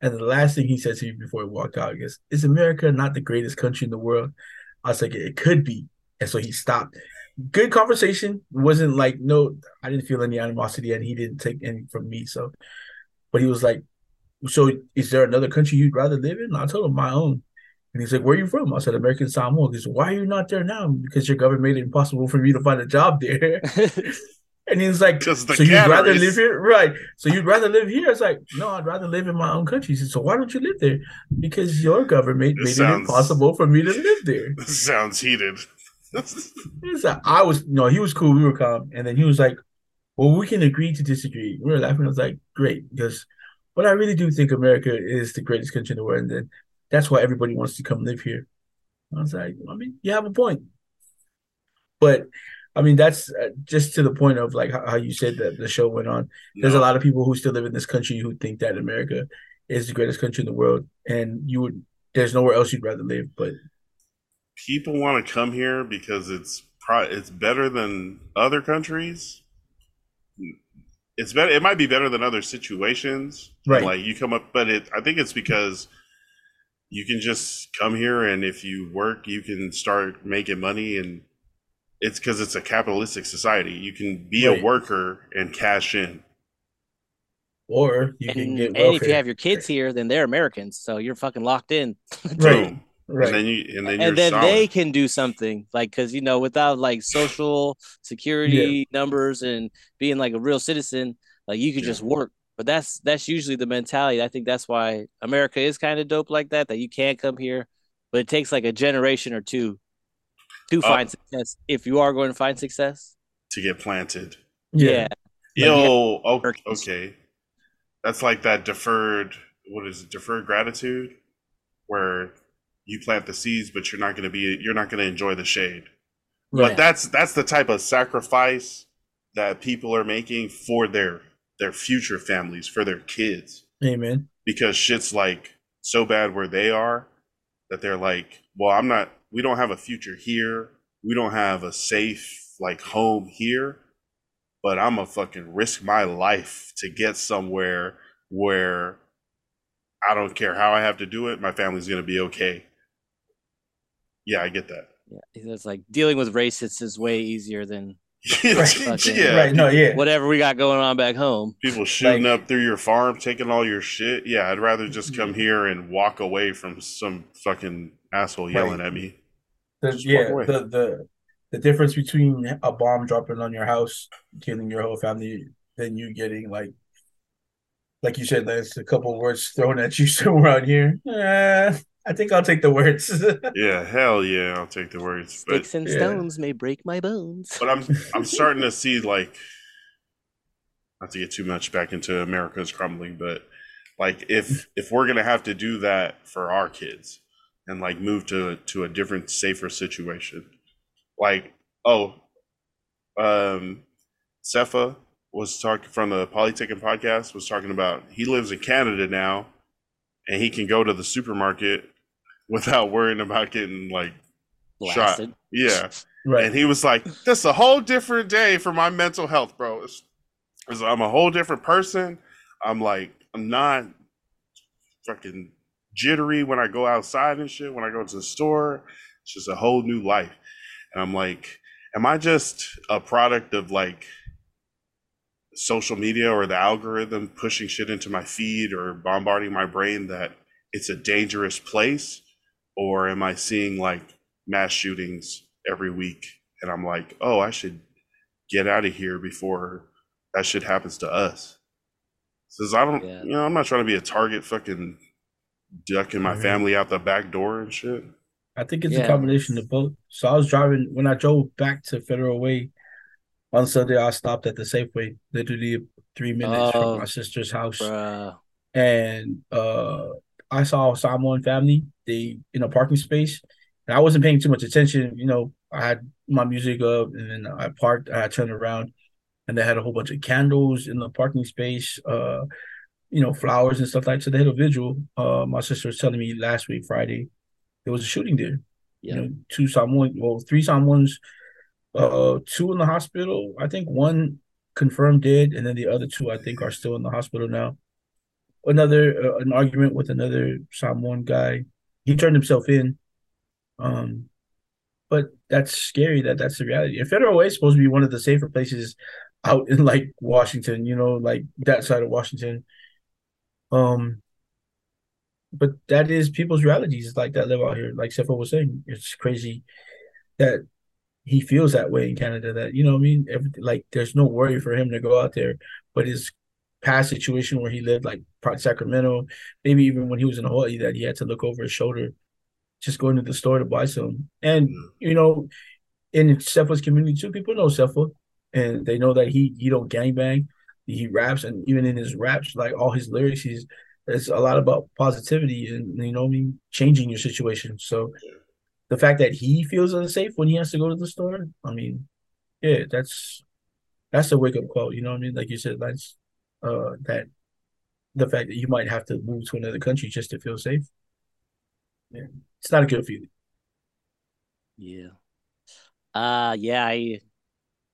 And the last thing he said to me before he walked out is, "Is America not the greatest country in the world?" I was like, "It could be." And so he stopped. Good conversation. Wasn't like no, I didn't feel any animosity, and he didn't take any from me. So, but he was like, "So, is there another country you'd rather live in?" I told him my own, and he's like, "Where are you from?" I said, "American Samoa." He said, "Why are you not there now?" Because your government made it impossible for me to find a job there. and he's like, like, 'Cause the "So you'd rather live here, right? So you'd rather live here?" I was like, "No, I'd rather live in my own country." He said, "So why don't you live there?" Because your government This made it sounds- impossible for me to live there. This sounds heated. He was like, I was no, he was cool. We were calm, and then he was like, well, we can agree to disagree. We were laughing. I was like, great, because but I really do think America is the greatest country in the world, and then that's why everybody wants to come live here. I was like, I mean, you have a point, but I mean, that's uh, just to the point of like how, how you said that the show went on. There's a lot of people who still live in this country who think that America is the greatest country in the world, and you would there's nowhere else you'd rather live. But people want to come here because it's pro- it's better than other countries. It's better. It might be better than other situations. Right. Like you come up, but it. I think it's because you can just come here and if you work, you can start making money, and it's because it's a capitalistic society. You can be Right. a worker and cash in. or you And, can get and welfare. if you have your kids here, then they're Americans, so you're fucking locked in. Right. Boom. right, And then you and then you're and then they can do something like because you know without like social security numbers and being like a real citizen like you could Yeah. just work but that's that's usually the mentality i think that's why america is kind of dope like that that you can come here but it takes like a generation or two to Uh, find success if you are going to find success to get planted. yeah, yeah, Yo, oh, Americans. okay. That's like that deferred. What is it? Deferred gratitude, where you plant the seeds, but you're not going to be. You're not going to enjoy the shade. right. But that's that's the type of sacrifice that people are making for their their future families, for their kids, Amen. because shit's like so bad where they are that they're like, well, I'm not. We don't have a future here. We don't have a safe like home here but I'm gonna fucking risk my life to get somewhere where I don't care how I have to do it. My family's gonna be okay. Yeah, I get that. yeah it's like dealing with racists is way easier than Right. yeah, right. No, yeah. whatever we got going on back home people shooting Like- up through your farm, taking all your shit. Yeah, I'd rather just come here and walk away from some fucking asshole yelling at me. The, yeah, the the the difference between a bomb dropping on your house, killing your whole family, than you getting like, like you said, Lance, a couple words thrown at you somewhere out here. Eh, I think I'll take the words. Yeah, hell yeah, I'll take the words. But sticks and yeah. stones may break my bones but I'm I'm starting to see like not to get too much back into America's crumbling, but like if if we're gonna have to do that for our kids and like move to to a different safer situation, like oh, um, Cefa was talking from the Polyticking podcast was talking about he lives in Canada now, and he can go to the supermarket without worrying about getting like shot. Yeah. right. And he was like, "That's a whole different day for my mental health, bro. It's, it's- I'm a whole different person. I'm like, I'm not fucking jittery when I go outside and shit. When I go to the store, it's just a whole new life. And I'm like, am I just a product of like social media or the algorithm pushing shit into my feed or bombarding my brain that it's a dangerous place? Or am I seeing like mass shootings every week and I'm like, oh, I should get out of here before that shit happens to us. Says I don't, Yeah. you know, I'm not trying to be a target, fucking ducking my family out the back door and shit. I think it's Yeah. a combination of both. So I was driving when I drove back to Federal Way on Sunday. I stopped at the Safeway, literally three minutes Oh, from my sister's house. bruh. and uh I saw a Samoan family they in a parking space and I wasn't paying too much attention you know. I had my music up and then I parked I turned around and they had a whole bunch of candles in the parking space uh you know flowers and stuff like that. So they had a vigil uh my sister was telling me last week Friday there was a shooting there. Yeah. you know two Samoan well three Samoans uh two in the hospital I think one confirmed dead and then the other two I think are still in the hospital now another uh, an argument with another Samoan guy. He turned himself in. Um, but that's scary. That that's the reality. And Federal Way is supposed to be one of the safer places out in like Washington. You know, like that side of Washington. Um, but that is people's realities like that live out here. Like Cepho was saying, it's crazy that he feels that way in Canada. That you know, I mean, Every, like there's no worry for him to go out there, but his past situation where he lived, like Sacramento, maybe even when he was in Hawaii, that he had to look over his shoulder, just going to the store to buy some. And you know, in Cepha's community too, people know Cepha. and they know that he he don't gangbang. He raps, and even in his raps, like all his lyrics, he's it's a lot about positivity and you know I mean, changing your situation. So the fact that he feels unsafe when he has to go to the store, I mean, yeah, that's that's a wake up call. You know what I mean? Like you said, that's uh that the fact that you might have to move to another country just to feel safe. Yeah, it's not a good feeling. Yeah. Uh yeah, I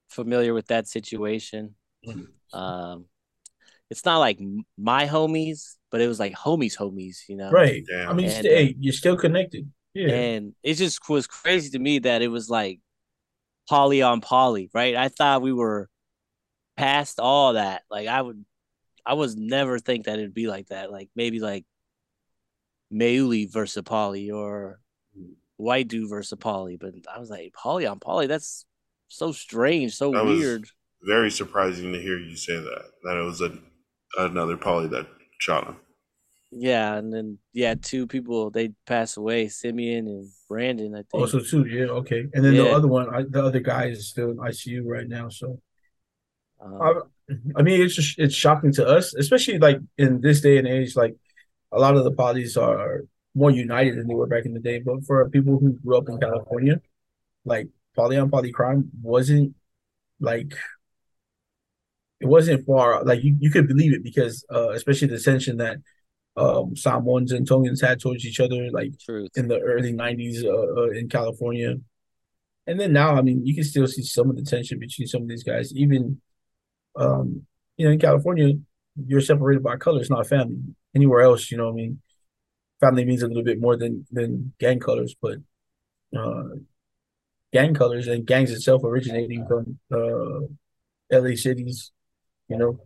familiar with that situation. Mhm. Um it's not like my homies, but it was like homies homies, you know. Right. Damn. I mean, And, st- hey, you're still connected. Yeah. And it just was crazy to me that it was like poly on poly, right? I thought we were past all that. Like I would I was never think that it'd be like that. Like maybe like Mayuli versus Poly or White Dude versus Poly. But I was like, Polly on Polly. that's so strange, so That was- weird. Very surprising to hear you say that. That it was a another Polly that shot him. Yeah, and then yeah, two people they passed away, Simeon and Brandon, I think. also, too, yeah, okay. And then the other one, I, the other guy is still in ICU right now. So, Um, I, mean, it's just it's shocking to us, especially like in this day and age. Like a lot of the parties are more united than they were back in the day. But for people who grew up in California, like poly on poly crime wasn't like it wasn't far. Like you, you could believe it because uh, especially the tension that um Samoans and Tongans had towards each other, like truth. in the early '90s uh, uh, in California, and then now, I mean, you can still see some of the tension between some of these guys. Even, um, you know, in California, you're separated by color. It's not family. Anywhere else, you know, I mean, family means a little bit more than than gang colors, but uh, gang colors and gangs itself originating from uh, LA cities, you know,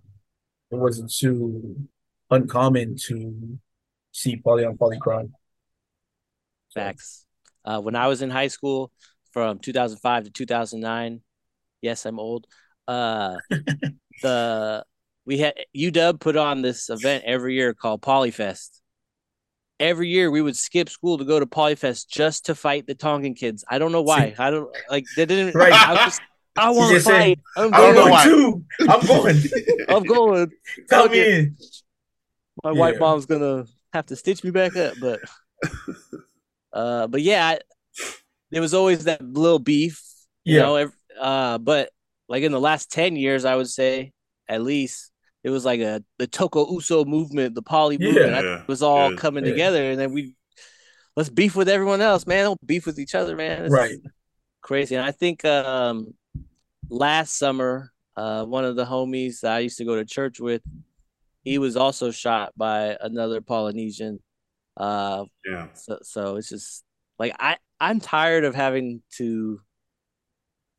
it wasn't too uncommon to see poly on poly crime. Facts. Uh, when I was in high school from 2005 to 2009, yes, I'm old. Uh, the we had UW put on this event every year called Polyfest. Every year we would skip school to go to Polyfest just to fight the Tongan kids. I don't know why. I don't like they didn't. Right. I, was, I want to fight. I'm I don't going. know why. too. I'm going. I'm going. Come Fuck it. in. my white mom's gonna have to stitch me back up but uh but yeah I, there was always that little beef you Yeah. know ev- uh but like in the last 10 years i would say at least it was like a the toko uso movement the poly Yeah. movement I- Yeah, it was all yeah, coming together and then we let's beef with everyone else man don't beef with each other man It's Right. crazy and i think um last summer uh one of the homies that i used to go to church with he was also shot by another polynesian uh Yeah. so, so it's just like i i'm tired of having to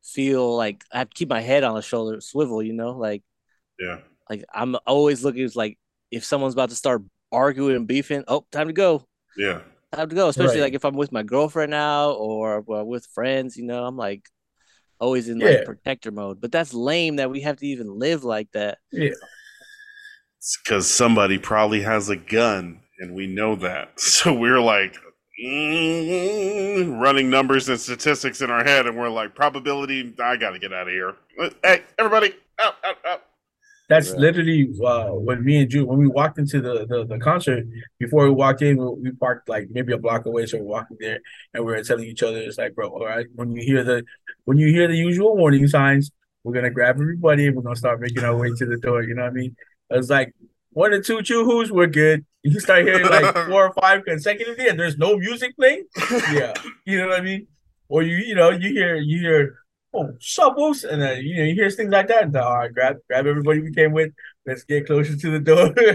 feel like i have to keep my head on the shoulder swivel you know like Yeah. like i'm always looking like if someone's about to start arguing and beefing oh time to go Yeah. time to go especially Right. like if i'm with my girlfriend now or well, with friends you know i'm like always in Yeah. like protector mode but that's lame that we have to even live like that Yeah. It's because somebody probably has a gun, and we know that. So we're like mm, running numbers and statistics in our head, and we're like, probability. I got to get out of here. Hey, everybody, out, out, out. That's Right. literally uh, when me and Drew, when we walked into the, the, the concert, before we walked in, we, we parked like maybe a block away, so we're walking there, and we were telling each other, it's like, bro, all right, when you hear the when you hear the usual warning signs, we're gonna grab everybody and we're gonna start making our way to the door. You know what I mean? It's like one or two choo-hoos, we're good. You start hearing like four or five consecutively, and there's no music playing. Yeah, you know what I mean? Or you you know you hear you hear oh shovels and then you know you hear things like that. And, all right, grab grab everybody we came with. Let's get closer to the door.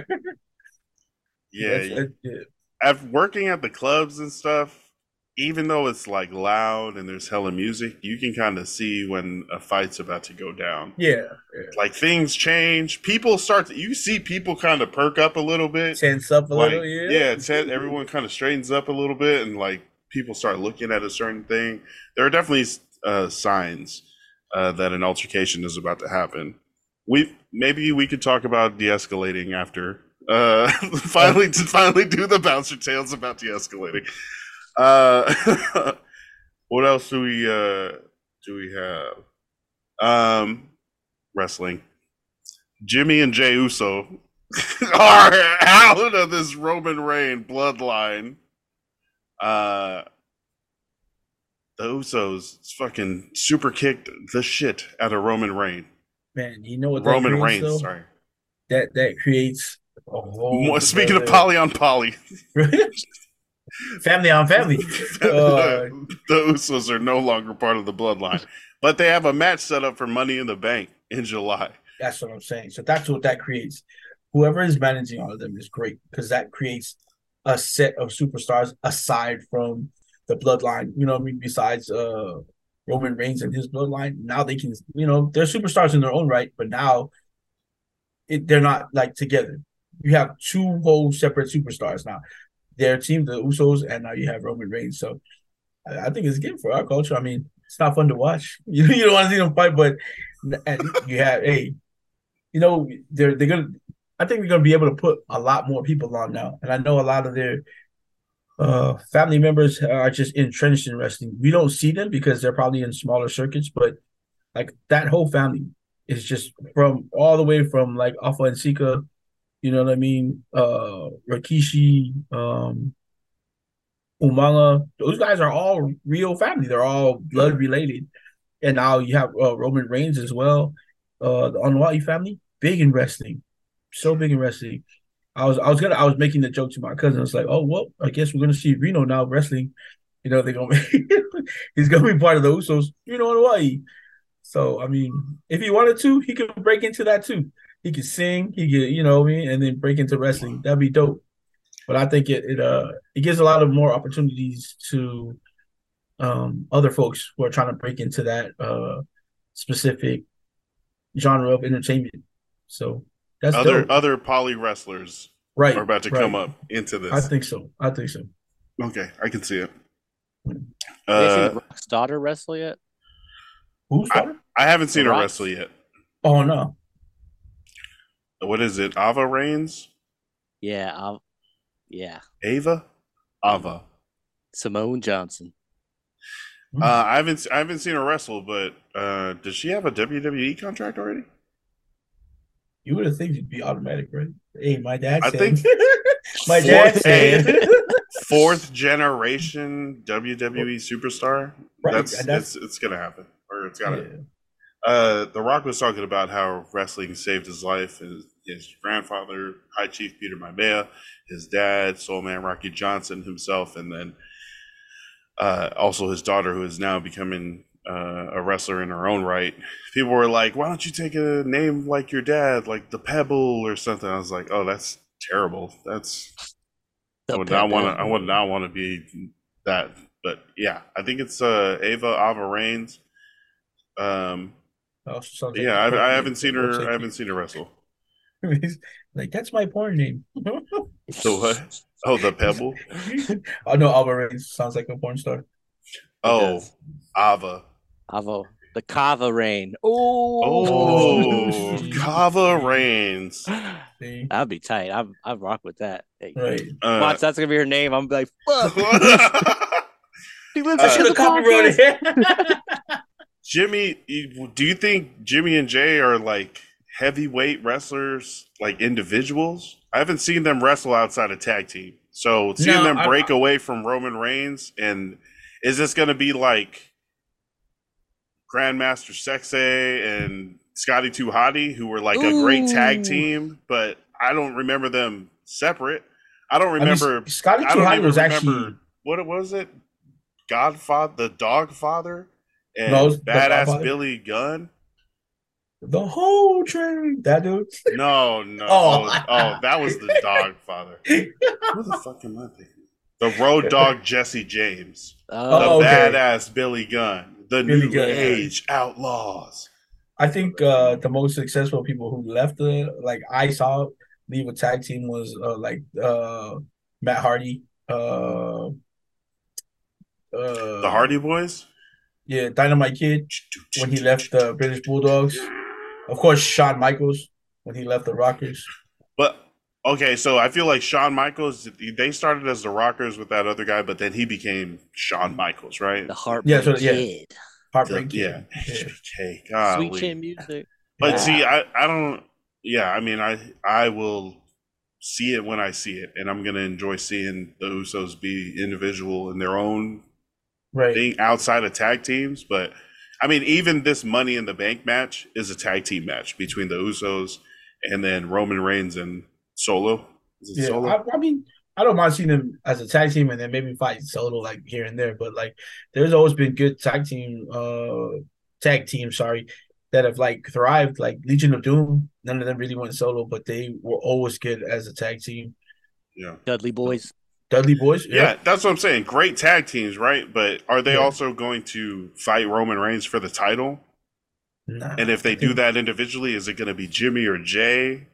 Yeah, That's- that- yeah. at working at the clubs and stuff, even though it's like loud and there's hella music, you can kind of see when a fight's about to go down. yeah, yeah. Like things change, people start to, you see people kind of perk up a little bit. Tense up a like, little. Yeah, yeah, everyone kind of straightens up a little bit, and like people start looking at a certain thing. There are definitely uh, signs uh, that an altercation is about to happen. We maybe we could talk about de-escalating after. Uh, finally, to finally do the bouncer tales about de-escalating. Uh, what else do we uh, do we have? Um, wrestling. Jimmy and Jay Uso are out of this Roman Reign bloodline. Uh, the Usos fucking super kicked the shit out of Roman Reign. Man, you know what that Roman Reigns, sorry. That that creates a whole. Speaking of poly on poly, family on family. Uh, the Usos are no longer part of the bloodline, but they have a match set up for Money in the Bank in July. That's what I'm saying. So that's what that creates. Whoever is managing all of them is great because that creates a set of superstars aside from the bloodline. You know, I mean, besides uh Roman Reigns and his bloodline, now they can, you know, they're superstars in their own right, but now it, they're not like together. You have two whole separate superstars now. Their team, the Usos, and now you have Roman Reigns. So I, I think it's good for our culture. I mean, it's not fun to watch. You you don't want to see them fight, but and you have hey, you know they're they're gonna. I think we're gonna be able to put a lot more people on now, and I know a lot of their uh family members are just entrenched in wrestling. We don't see them because they're probably in smaller circuits, but like that whole family is just from all the way from like Afa and Sika, you know what I mean? Uh Rikishi, um Umaga, those guys are all real family. They're all blood related. And now you have uh, Roman Reigns as well. Uh the Anoa'i family, big in wrestling. So big in wrestling. I was I was gonna I was making the joke to my cousin. I was like, oh well, I guess we're gonna see Reno now wrestling. You know, they're gonna he's gonna be part of the Usos, you know, in Hawaii. So I mean, if he wanted to, he could break into that too. He could sing, he could, you know what I mean, and then break into wrestling. That'd be dope. But I think it it uh it gives a lot of more opportunities to um other folks who are trying to break into that uh specific genre of entertainment. So that's Other dope. other poly wrestlers right. are about to right. come up into this. I think so. I think so. okay, I can see it. Have you Uh, seen Rock's daughter wrestle yet? Who's I- I haven't seen The her Rock? wrestle yet. Oh no. What is it? Ava Reigns? Yeah, I'll, yeah. Ava? Ava. Simone Johnson. Hmm. Uh, I haven't I haven't seen her wrestle, but uh, does she have a WWE contract already? You would have think it'd be automatic, right? Hey, my dad I said. think- my dad Fourth- said. Fourth generation WWE superstar. Right, That's, that's- it's it's gonna happen, or it's gotta. Yeah. Uh, the Rock was talking about how wrestling saved his life. His, his grandfather, High Chief Peter Maivia, his dad, Soul Man Rocky Johnson himself, and then uh, also his daughter, who is now becoming uh, a wrestler in her own right. People were like, "Why don't you take a name like your dad, like the Pebble or something?" I was like, "Oh, that's terrible. That's I would not want to. I would not want to be that." But yeah, I think it's uh, Ava Ava Reigns. Um, Also sounds like yeah, I, I haven't seen her. like I haven't seen her wrestle. like that's my porn name. The what? Oh, the Pebble. I know Alvarez sounds like a porn star. Oh, does. Ava. Avo. The Kava Rain. Oh, Oh, Kava Reigns. See? That'd be tight. I I rock with that. Hey, Right. Uh, Watch, that's gonna be her name. I'm like, fuck. She lives Uh, in have the copyrighted podcast. it. Jimmy, do you think Jimmy and Jay are like heavyweight wrestlers, like individuals? I haven't seen them wrestle outside of tag team. So seeing No, them I- break away from Roman Reigns, and is this going to be like Grandmaster Sexay and Scotty 2 Hotty, who were like a great tag team, but I don't remember them separate. I don't I mean, remember. Scotty I don't was remember actually what it was. It Godfather, the Dog Father, and No, it was the Badass Billy Gunn. the whole train. That dude. No, no. Oh. Oh, oh, that was the Dog Father. Who the fuck am I thinking? The Road Dog Jesse James, the Oh, Oh, okay. Badass Billy Gunn, the Billy New Gunn. Age Outlaws. I think uh, the most successful people who left the like I saw leave a tag team was uh, like uh, Matt Hardy, uh, uh, The Hardy Boys. Yeah, Dynamite Kid when he left the British Bulldogs. Of course, Shawn Michaels when he left the Rockers. But okay, so I feel like Shawn Michaels. They started as the Rockers with that other guy, but then he became Shawn Michaels, right? the heart. Yeah, so- yeah. Kid. Heartbreak The- yeah. Kid. Yeah. Okay, golly. Sweet chin music. But Yeah. see, I, I don't. Yeah, I mean, I I will see it when I see it, and I'm gonna enjoy seeing the Usos be individual in their own right. thing outside of tag teams. But I mean, even this Money in the Bank match is a tag team match between the Usos and then Roman Reigns and Solo. Is it Yeah, Solo? I, I mean, I don't mind seeing them as a tag team and then maybe fight solo like here and there. But like, there's always been good tag team, uh, tag team, sorry, that have like thrived. Like Legion of Doom, none of them really went solo, but they were always good as a tag team. yeah. Dudley Boys. Dudley Boys, Yeah, that's what I'm saying. Great tag teams, right? But are they Yeah. also going to fight Roman Reigns for the title? Nah, And if they I do that individually, is it going to be Jimmy or Jay?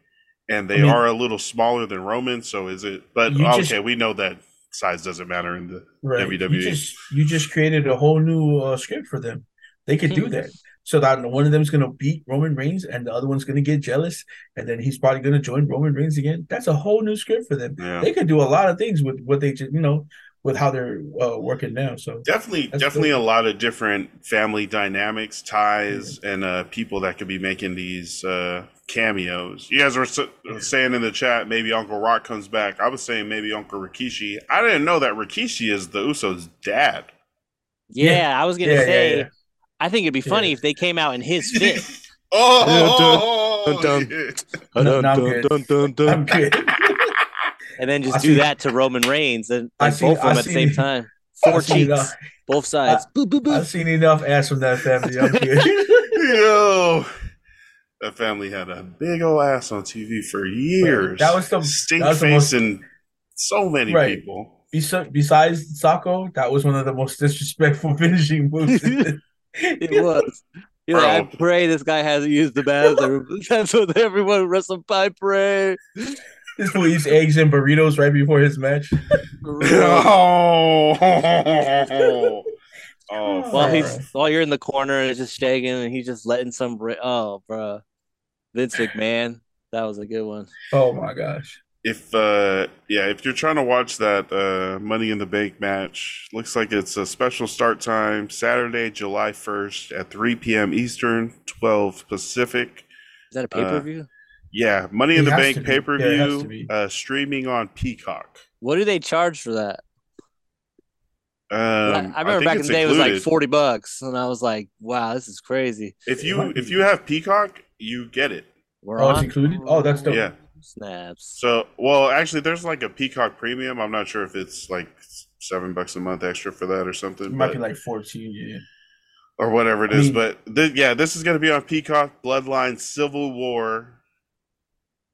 And they I mean- are a little smaller than Roman, so is it? But You okay, just- we know that size doesn't matter in the right. WWE. You just you just created a whole new uh, script for them. They could do that. So that one of them is going to beat Roman Reigns, and the other one's going to get jealous, and then he's probably going to join Roman Reigns again. That's a whole new script for them. yeah. they could do a lot of things with what they ju- you know with how they're uh, working now. So Definitely, definitely dope. a lot of different family dynamics, ties, and uh, people that could be making these uh, cameos. You guys were s- saying in the chat maybe Uncle Rock comes back. I was saying maybe Uncle Rikishi. I didn't know that Rikishi is the Usos' dad. Yeah, Yeah. I was gonna Yeah, yeah, say. Yeah. I think it'd be funny Yeah. if they came out in his fit. oh, Dun, dun, yeah. No, no, I'm good. And then I just see- do that to Roman Reigns and I see- both of I them at the same see- time. Four seen cheeks, enough- both sides. boop, boop, boop. I've seen enough ass from that family. I'm good. Yo, that family had a big old ass on TV for years. That was the- stink that was the most- facing so many Right. people. Besides Sako, that was one of the most disrespectful finishing moves. It was. You're like, I pray this guy hasn't used the bathroom. That's what everyone wrestling. by pray. This fool eats eggs and burritos right before his match. Oh. oh, oh, While Oh. he's while you're in the corner and it's just shaking and he's just letting some. Ra- oh, bro, Vince McMahon. That was a good one. Oh my gosh. If uh yeah if you're trying to watch that uh money in the bank match looks like it's a special start time saturday july 1st at 3 p.m eastern 12 pacific Is that a pay per view? yeah money in It the bank be. Yeah, it has to pay-per-view be. uh streaming on peacock what do they charge for that? um I remember think back in it's the day it was like forty bucks, and I was like, "Wow, this is crazy." if you if you have peacock you get it We're Oh, it's on. included? Oh, that's dope. yeah Snaps. so well actually there's like a peacock premium i'm not sure if it's like seven bucks a month extra for that or something It might but- be like 14, yeah. or whatever it I is. mean- but th- yeah, this is going to be on Peacock, Bloodline, Civil War,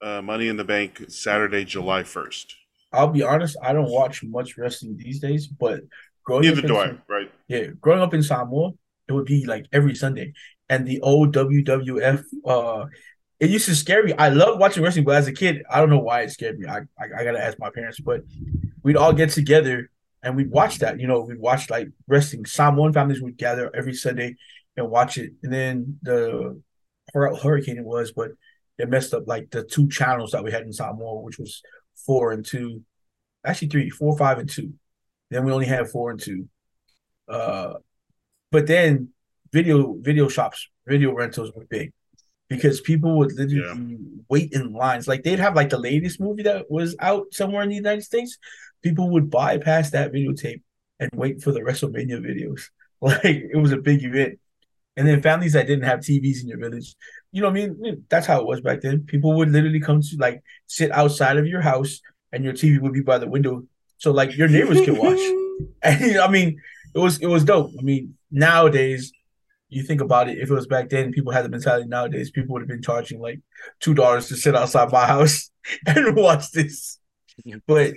uh, Money in the Bank, Saturday, July first. I'll be honest, I don't watch much wrestling these days, but growing Neither up in I. Right? yeah, growing up in Samoa, it would be like every Sunday. And the old WWF, uh, it used to scare me. I love watching wrestling, but as a kid, I don't know why it scared me. I, I, I gotta ask my parents, but we'd all get together and we'd watch that. You know, we'd watch like wrestling. Samoan families would gather every Sunday and watch it. And then the hurricane it was, but it messed up like the two channels that we had in Samoa, which was four and two, actually three, four, five, and two. Then we only had four and two. Uh, but then video video shops, video rentals were big because people would literally wait in lines. Like they'd have like the latest movie that was out somewhere in the United States. People would bypass that videotape and wait for the WrestleMania videos. Like it was a big event. And then families that didn't have TVs in your village, you know what I mean? That's how it was back then. People would literally come to like sit outside of your house and your TV would be by the window. So like your neighbors could watch. And I mean, it was it was dope. I mean, nowadays, you think about it, if it was back then, people had the mentality nowadays, people would have been charging like two dollars to sit outside my house and watch this. But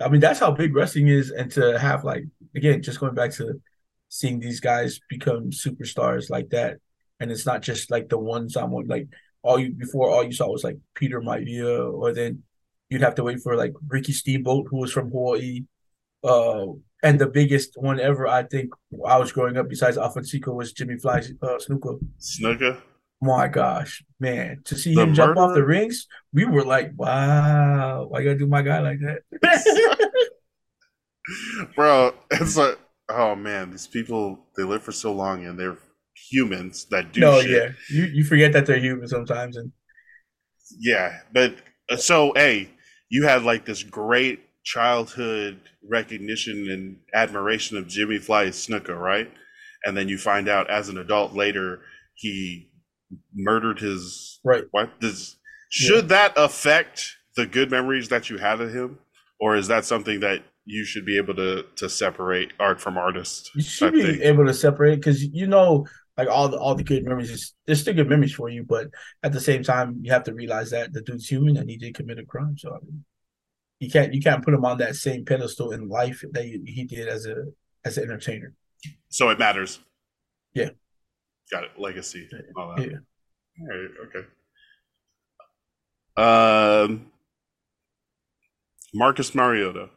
I mean, that's how big wrestling is, and to have like again, just going back to seeing these guys become superstars like that, and it's not just like the one someone like all you before all you saw was like Peter Maivia, or then you'd have to wait for like Ricky Steamboat, who was from Hawaii. Uh, and the biggest one ever, I think, I was growing up, besides Alfonsico, was Jimmy Fly uh, Snuka. Snooker. My gosh, man, to see The him jump off the rings, we were like, wow, why you gotta do my guy like that? Bro, it's like, oh man, these people, they live for so long and they're humans that do no, shit. yeah, you you forget that they're human sometimes, and Yeah, but uh, so hey, you had like this great childhood recognition and admiration of Jimmy Fly Snuka, right? And then you find out as an adult later he murdered his right. what does should that affect the good memories that you had of him or is that something that you should be able to to separate art from artist You should be thing? able to separate because you know, like all the all the good memories, is there's still good memories for you, but at the same time, you have to realize that the dude's human and he did commit a crime. So I mean, you can't you can't put him on that same pedestal in life that he, he did as a as an entertainer. so it matters Yeah. got it legacy all that. Yeah. All right, okay. Um, Marcus Mariota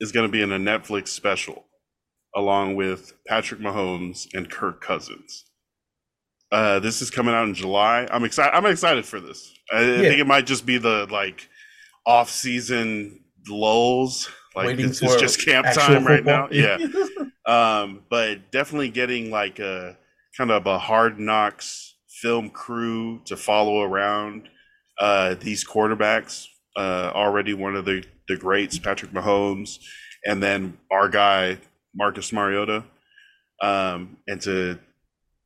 is going to be in a Netflix special along with Patrick Mahomes and Kirk Cousins. Uh, this is coming out in July. I'm excited. I'm excited for this. I, I think it might just be the like off-season lulls. Like Waiting it's, it's for just camp time right football. now. Yeah um, but definitely getting like a kind of a hard knocks film crew to follow around uh, these quarterbacks. Uh, already one of the the greats, Patrick Mahomes, and then our guy Marcus Mariota, um, and to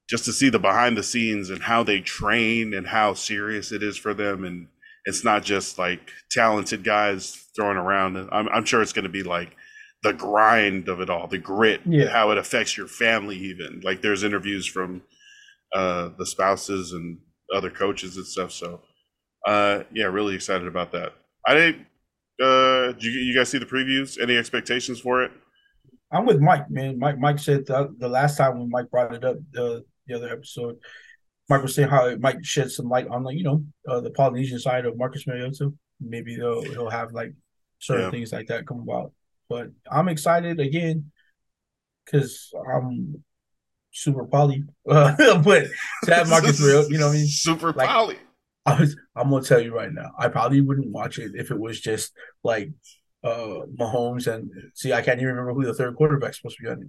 just to see the behind the scenes and how they train and how serious it is for them and it's not just like talented guys throwing around i'm, I'm sure it's going to be like the grind of it all, the grit, Yeah. how it affects your family, even. Like there's interviews from uh, the spouses and other coaches and stuff. So, uh, yeah, really excited about that. I didn't. Uh, did you, you guys see the previews? Any expectations for it? I'm with Mike, man. Mike Mike said the, the last time when Mike brought it up the the other episode, Mike was saying how it might shed some light on like you know uh, the Polynesian side of Marcus Mariota. Maybe they'll he'll have like certain Yeah. things like that come about. But I'm excited again because I'm super poly. Uh, but to have Marcus Mariota, you know what I mean. Super Like- poly. I was, I'm gonna tell you right now, I probably wouldn't watch it if it was just like uh Mahomes and see, I can't even remember who the third quarterback's supposed to be on it.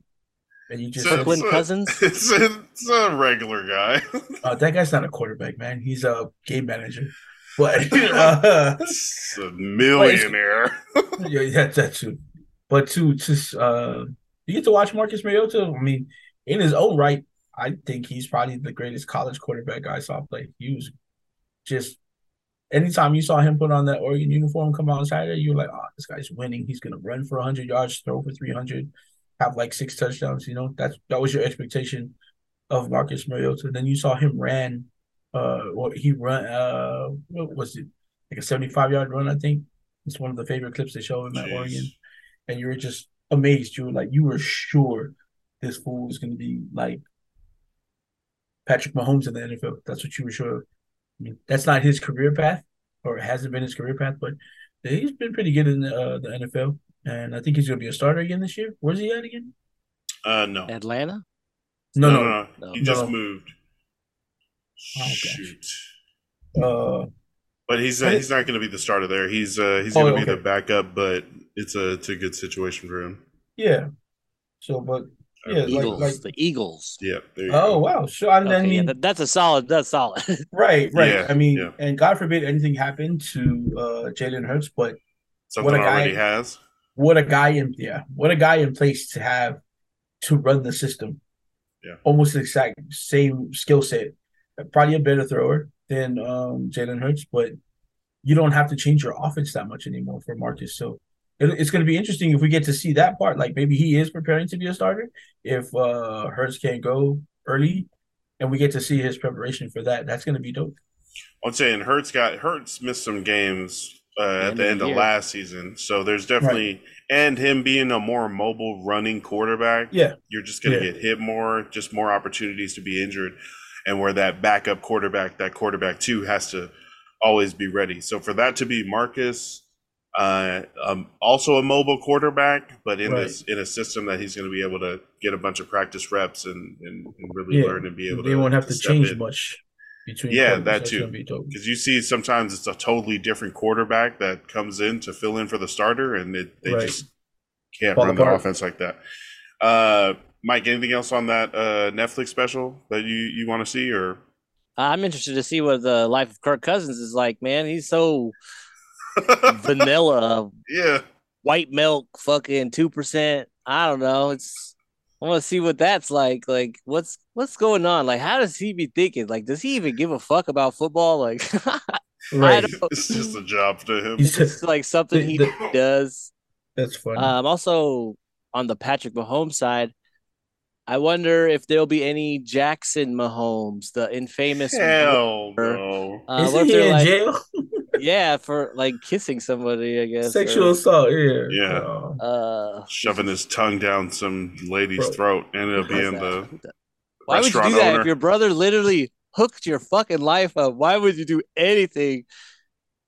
And you just So- said, Quinn so- Cousins? It's a, it's a regular guy. uh, that guy's not a quarterback, man. He's a game manager. But uh, a millionaire. yeah, that's that too. But to just uh, you get to watch Marcus Mariota. I mean, in his own right, I think he's probably the greatest college quarterback I saw play. He was just anytime you saw him put on that Oregon uniform come out on Saturday, you were like, oh, this guy's winning. He's gonna run for 100 yards, throw for 300, have like six touchdowns. You know, that's that was your expectation of Marcus Mariota. Then you saw him ran, uh, what he run, uh, what was it, like a 75 yard run? I think it's one of the favorite clips they show him at Jeez. Oregon, and you were just amazed. You were like, you were sure this fool was gonna be like Patrick Mahomes in the NFL. That's what you were sure. of. I mean, that's not his career path, or it hasn't been his career path, but he's been pretty good in the, uh, the NFL, and I think he's going to be a starter again this year. Where's he at again? Uh, no. Atlanta? No, no, no, no, no. He just No. moved. Oh. Shoot. Uh, But he's uh, he's not going to be the starter there. He's uh, he's Oh, going to be okay. the backup, but it's a it's a good situation for him. yeah. So, but yeah, Eagles. like the Eagles. Yeah. Oh go. wow, so I, I Okay, yeah, mean, that, that's a solid. That's solid. right, right. Yeah, I mean, yeah. and God forbid anything happened to uh Jalen Hurts, but Something what a guy- already has. What a guy in yeah, what a guy in place to have to run the system. Yeah. Almost the exact same skill set. Probably a better thrower than um Jalen Hurts, but you don't have to change your offense that much anymore for Marcus. So it, it's going to be interesting if we get to see that part. Like maybe he is preparing to be a starter if uh Hurts can't go early, and we get to see his preparation for that. That's going to be dope. I'm saying Hurts got Hurts missed some games uh, at End the of end the of last season, so there's definitely and him being a more mobile running quarterback. Yeah. you're just going to Yeah. get hit more, just more opportunities to be injured, and where that backup quarterback, that quarterback two, has to always be ready. So for that to be Marcus. Uh, um, also a mobile quarterback, but in Right. this in a system that he's going to be able to get a bunch of practice reps and, and, and really Yeah. learn and be able They to. won't have to step change in. much between. Yeah, quarters. that too. gonna be dope. Because you see, sometimes it's a totally different quarterback that comes in to fill in for the starter, and it, they Right. just can't Fall run the offense like that. Uh, Mike, anything else on that uh, Netflix special that you you want to see or? I'm interested to see what the life of Kirk Cousins is like. Man, he's so vanilla, yeah. white milk, fucking two percent. I don't know. It's I want to see what that's like. Like, what's what's going on? Like, how does he be thinking? Like, does he even give a fuck about football? Like, I Right. don't. It's just a job to him. He's- It's like something he The- does. That's funny. Um, also on the Patrick Mahomes side, I wonder if there'll be any Jackson Mahomes, the infamous. Hell no. Uh, Isn't what if he in like, jail? Yeah, for like kissing somebody, I guess. Sexual or, assault. Yeah. Yeah. Uh, Shoving his tongue down some lady's Bro. throat and it'll be in that? the Why would you do that owner. if your brother literally hooked your fucking life up? Why would you do anything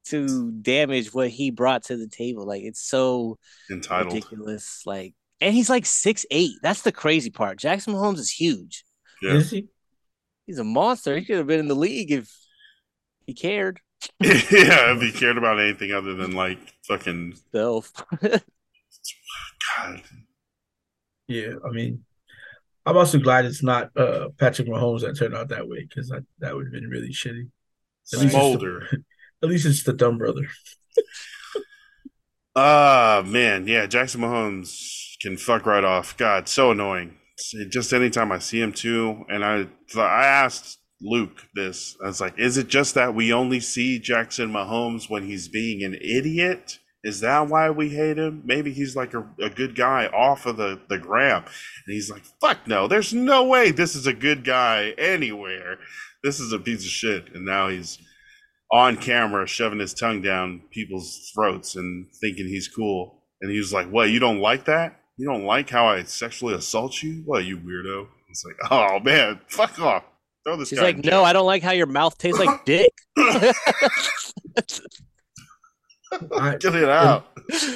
to damage what he brought to the table? Like it's so entitled. ridiculous. Like, and he's like six eight. That's the crazy part. Jackson Mahomes is huge. Yeah. Is he? He's a monster. He could have been in the league if he cared. yeah, if he cared about anything other than like fucking Self. God. Yeah. I mean, I'm also glad it's not uh, Patrick Mahomes that turned out that way because that, that would have been really shitty. At least it's the- Smolder. At least it's the dumb brother. Ah man, yeah, Jackson Mahomes can fuck right off. God, so annoying. It's- Just anytime I see him too, and I I asked Luke this. I was like, is it just that we only see Jackson Mahomes when he's being an idiot? Is that why we hate him? Maybe he's like a, a good guy off of the, the gram. And he's like, fuck no, there's no way this is a good guy anywhere. This is a piece of shit. And now he's on camera shoving his tongue down people's throats and thinking he's cool. And he was like, What, you don't like that? You don't like how I sexually assault you? What, you weirdo? It's like, Oh man, fuck off. Throw this She's guy like, no. I don't like how your mouth tastes like dick. I, Get it out.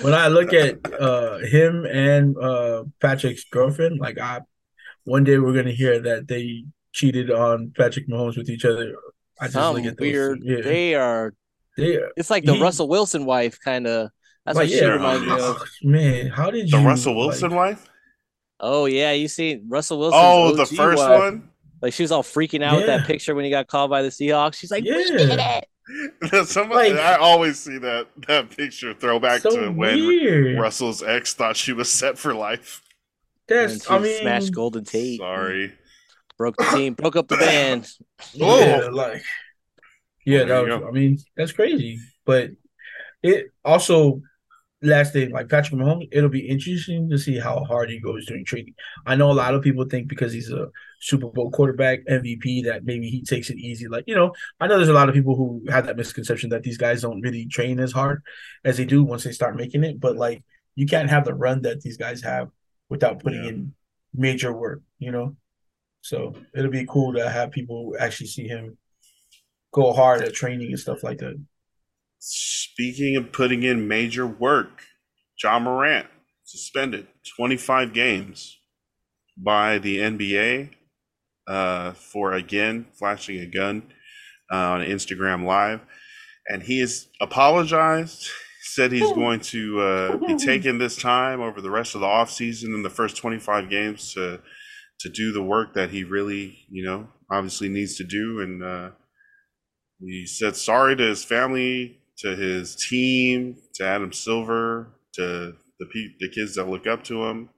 when I look at uh, him and uh, Patrick's girlfriend, like I, one day we're gonna hear that they cheated on Patrick Mahomes with each other. I just Some look at those. weird. Yeah, they, They are. are. It's like the He- Russell Wilson wife, kind of. That's Like, what she yeah, reminds me oh, of. man, how did you? The Russell Wilson like, wife? Oh yeah, you see Russell Wilson. Oh, the first one? Like she was all freaking out with that picture when he got called by the Seahawks. She's like, "We did it." Somebody, Like- I always see that that picture throwback so to when weird. Russell's ex thought she was set for life. That's I mean, smashed Golden Tate. Sorry. Broke the team. Broke up the band. Oh. Yeah, Oh. like yeah, There that was. I mean, that's crazy. But it also last thing, like Patrick Mahomes, it'll be interesting to see how hard he goes during training. I know a lot of people think because he's a Super Bowl quarterback, MVP, that maybe he takes it easy. Like, you know, I know there's a lot of people who have that misconception that these guys don't really train as hard as they do once they start making it. But like you can't have the run that these guys have without putting Yeah. in major work, you know? So it'll be cool to have people actually see him go hard at training and stuff like that. Speaking of putting in major work, Ja Morant suspended 25 games by the NBA uh, for again flashing a gun uh, on Instagram Live, and he has apologized. Said he's going to uh, be taking this time over the rest of the offseason in the first 25 games to to do the work that he really, you know, obviously needs to do, and uh, he said sorry to his family, to his team, to Adam Silver, to the pe- the kids that look up to him.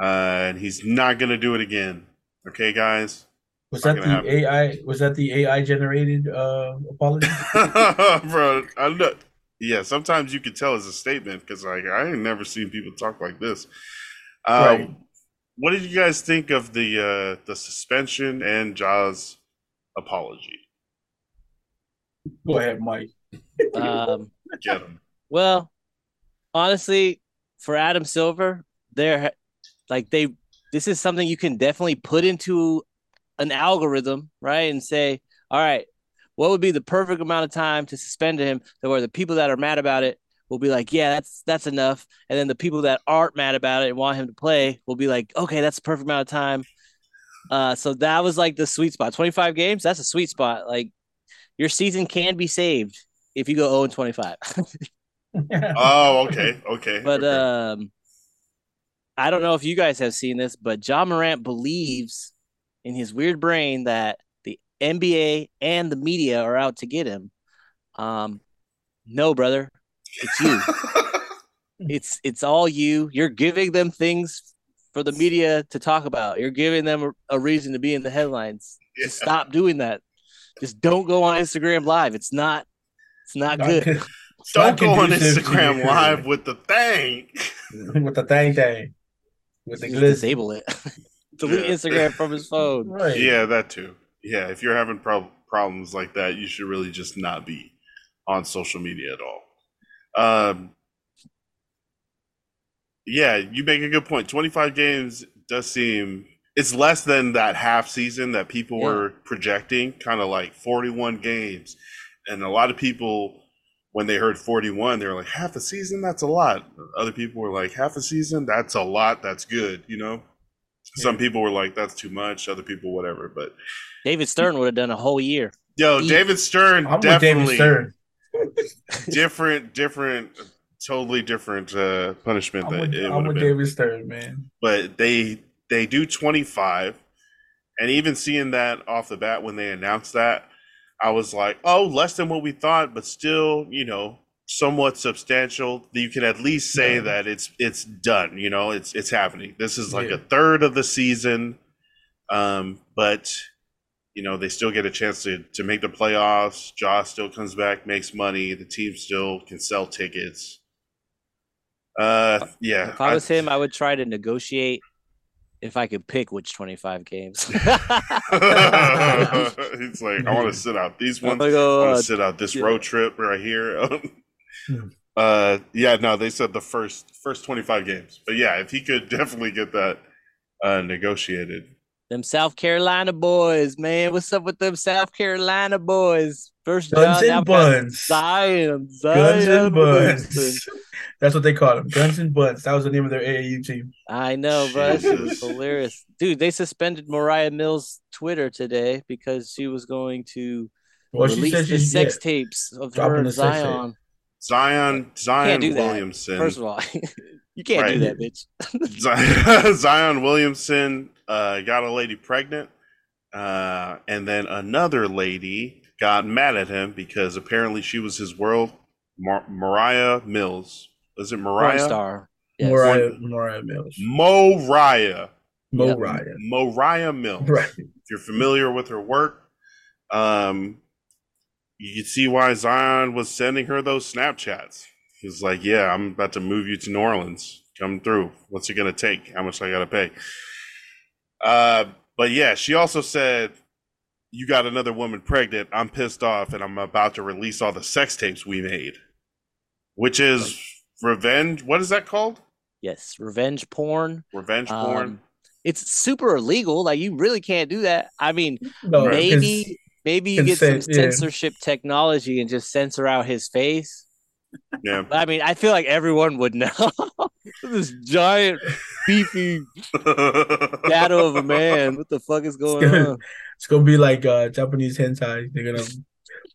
Uh, and he's not gonna do it again. Okay, guys. Was that the AI? Was that the AI generated uh, apology? Bro, I'm not. Yeah, sometimes you can tell it's a statement because like I ain't never seen people talk like this. Um, Right. What did you guys think of the uh, the suspension and Ja's apology? Go ahead, Mike. Um, well, honestly, for Adam Silver, they're like they. This is something you can definitely put into an algorithm, right? And say, all right, what would be the perfect amount of time to suspend him? That where the people that are mad about it will be like, yeah, that's that's enough, and then the people that aren't mad about it and want him to play will be like, okay, that's the perfect amount of time. Uh, so that was like the sweet spot. Twenty five games, that's a sweet spot. Like your season can be saved if you go zero and twenty five. Oh, okay, okay. but okay. um, I don't know if you guys have seen this, but Ja Morant believes in his weird brain that the NBA and the media are out to get him. Um, no, brother, it's you. it's it's all you. You're giving them things for the media to talk about. You're giving them a, a reason to be in the headlines. Just Yeah. stop doing that. Just don't go on Instagram live. It's not. It's not good. It's Don't go on Instagram live with the thing. with the thing thing. With the Just glitz. disable it. Delete Yeah. Instagram from his phone. Right. Yeah, that too. Yeah, if you're having prob- problems like that, you should really just not be on social media at all. Um, yeah, you make a good point. 25 games does seem it's less than that half season that people Yeah. were projecting, kind of like 41 games. And a lot of people when they heard 41, they were like, half a season, that's a lot. Other people were like, half a season, that's a lot, that's good, you know? Some people were like, that's too much. Other people, whatever. But David Stern would have done a whole year. yo, Eat. David Stern, I'm with David definitely Stern. different, different, totally different uh, punishment. I'm that with, it I'm would have with been. David Stern, man. But they they do 25, and even seeing that off the bat when they announced that, I was like, oh, less than what we thought, but still, you know, somewhat substantial. You can at least say Yeah. that it's it's done. You know, it's it's happening. This is like Yeah. a third of the season, um, but you know they still get a chance to to make the playoffs. Josh still comes back, makes money. The team still can sell tickets. Uh, yeah. If I was him, I would try to negotiate if I could pick which 25 games. He's like, I want to sit out these ones. gonna I go, want uh, to sit out this yeah. road trip right here. Hmm. uh, yeah, no, they said the first first twenty five games, but yeah, if he could definitely get that uh, negotiated. them South Carolina boys, man. What's up with them South Carolina boys? First Guns John, and buns. Zion, Zion. Guns and buns. That's what they call them. Guns and buns. That was the name of their AAU team. I know, bro. That was hilarious. Dude, they suspended Mariah Mills' Twitter today because she was going to Well, she release said the sex yeah, tapes of her dropping and the. Zion. Zion Zion do that. Williamson. First of all, you can't do that, bitch. Zion, Zion Williamson uh, got a lady pregnant, uh, and then another lady got mad at him because apparently she was his world. Mar- Mariah Mills. Is it Porn Mariah? star. Yes. Mariah, Mariah Mills. Moriah. Mo Yep. Ryan. Moriah Mills. Right. If you're familiar with her work, um, you can see why Zion was sending her those Snapchats. He's like, "Yeah, I'm about to move you to New Orleans. Come through. What's it gonna take? How much I gotta pay?" Uh, but yeah, she also said, "You got another woman pregnant. I'm pissed off, and I'm about to release all the sex tapes we made, which is revenge. What is that called? Yes, revenge porn. Revenge porn." Um, it's super illegal. Like you really can't do that. I mean, No, Right. maybe maybe you get some consent, yeah. censorship technology and just censor out his face. Yeah. I mean, I feel like everyone would know this giant, beefy shadow of a man. What the fuck is going on? It's gonna be like uh, Japanese hentai. They're gonna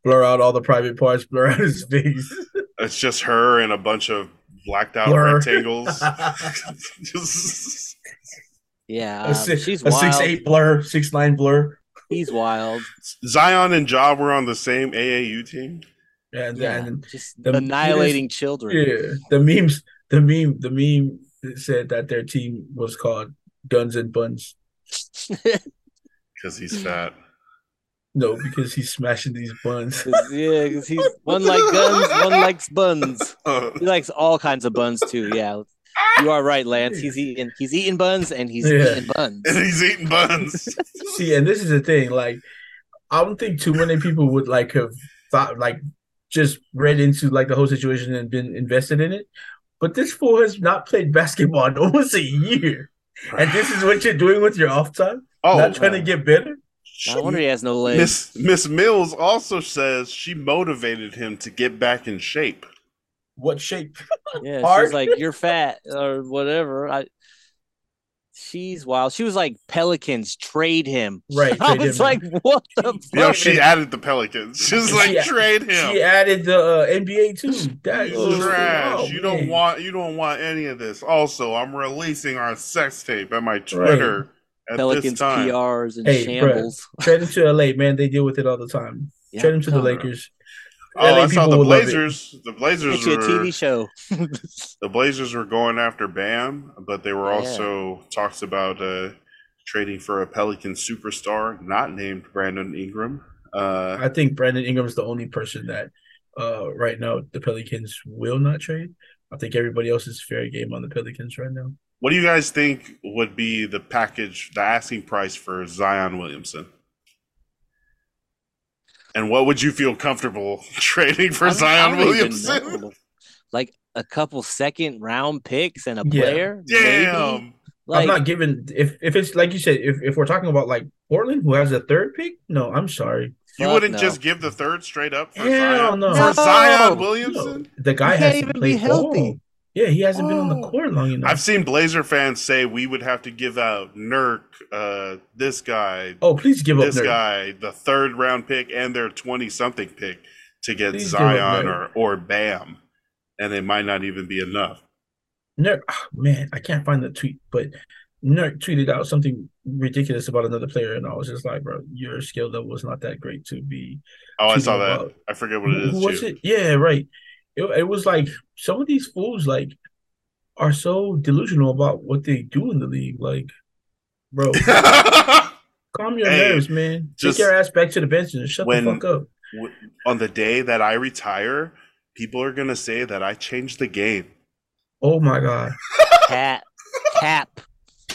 blur out all the private parts, blur out his face. It's just her and a bunch of blacked out Blur. rectangles. Just- Yeah, a um, six, she's a wild. six eight blur, six nine blur. He's wild. Zion and Ja were on the same AAU team. And Yeah, then just the- annihilating children. yeah, the memes, the meme, the meme said that their team was called Guns and Buns. Because he's fat. No, because he's smashing these buns. 'Cause- yeah, because he's one like guns, one likes buns. He likes all kinds of buns too. Yeah, you are right, Lance. He's eating he's eating buns and he's Yeah. eating buns. and he's eating buns. See, and this is the thing. Like, I don't think too many people would like have thought like just read into like the whole situation and been invested in it. But this fool has not played basketball in almost a year, and this is what you're doing with your off time. Oh, not trying to get better. No wonder he has no legs. Miss Miss Mills also says she motivated him to get back in shape. What shape? Yeah, Hard. she's like you're fat or whatever. I She's wild. She was like Pelicans trade him. Right, I was him. like, what the You know, she added the Pelicans. She's like, She- trade him. She added the uh, NBA too. That He's was trash. oh, you don't want you don't want any of this. Also, I'm releasing our sex tape at my Twitter at Pelicans this time. PRs and Hey, bruh. shambles. trade him to LA, man. They deal with it all the time. Yeah, trade him to the. Lakers. Oh, LA I saw people the would love it. Blazers. The Blazers Get you a TV show. the Blazers were going after Bam, but they were Yeah. also talks about uh, trading for a Pelican superstar not named Brandon Ingram. Uh, I think Brandon Ingram is the only person that uh, right now the Pelicans will not trade. I think everybody else is fair game on the Pelicans right now. What do you guys think would be the package, the asking price for Zion Williamson? And what would you feel comfortable trading for I don't- Zion Williamson? Like a couple second round picks and a Yeah. player. maybe? Damn. Like, I'm not giving if if it's like you said if if we're talking about like Portland who has a third pick. No, I'm sorry. You wouldn't no. just give the third straight up for Hell Zion? no. For No. Zion No, Williamson? the guy He has can't to even play be healthy. ball. Yeah, he hasn't been on the Oh. court long enough. I've seen Blazer fans say we would have to give out Nurk, uh, this guy, oh, please give up this guy, the third round pick and their 20 something pick to get Please Zion or, or Bam. And it might not even be enough. Nurk, ah, man, I can't find the tweet, but Nurk tweeted out something ridiculous about another player, and I was just like, bro, your skill level is not that great to be. Oh, I saw that. out. I forget what it Who, is. who was it? Yeah, right. It, it was like some of these fools like are so delusional about what they do in the league. Like, bro, calm your Hey, nerves, man. just- Take your ass back to the bench and shut when- the fuck up. W- On the day that I retire, people are going to say that I changed the game. Oh my god, cap, cap,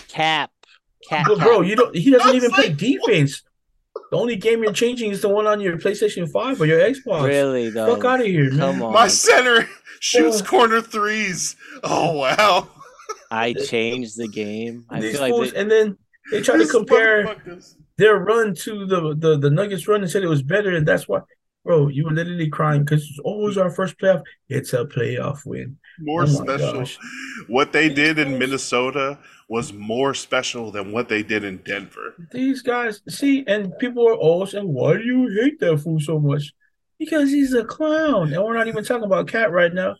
cap, cap. bro, bro, you don't. He doesn't I was even play like, defense. The only game you're changing is the one on your PlayStation Five or your Xbox. Really though? Fuck out of here, man. On. My center shoots Oh. corner threes. Oh, wow. I changed the game. I These feel like fools, they, and then they try to compare their run to the, the the Nuggets run and said it was better, and that's why, bro, you were literally crying because it's always our first playoff. It's a playoff win. more Oh special. gosh. What they did in Minnesota was more special than what they did in Denver. These guys, see, and people are always saying, "Why do you hate that fool so much?" Because he's a clown, and we're not even talking about Cat right now.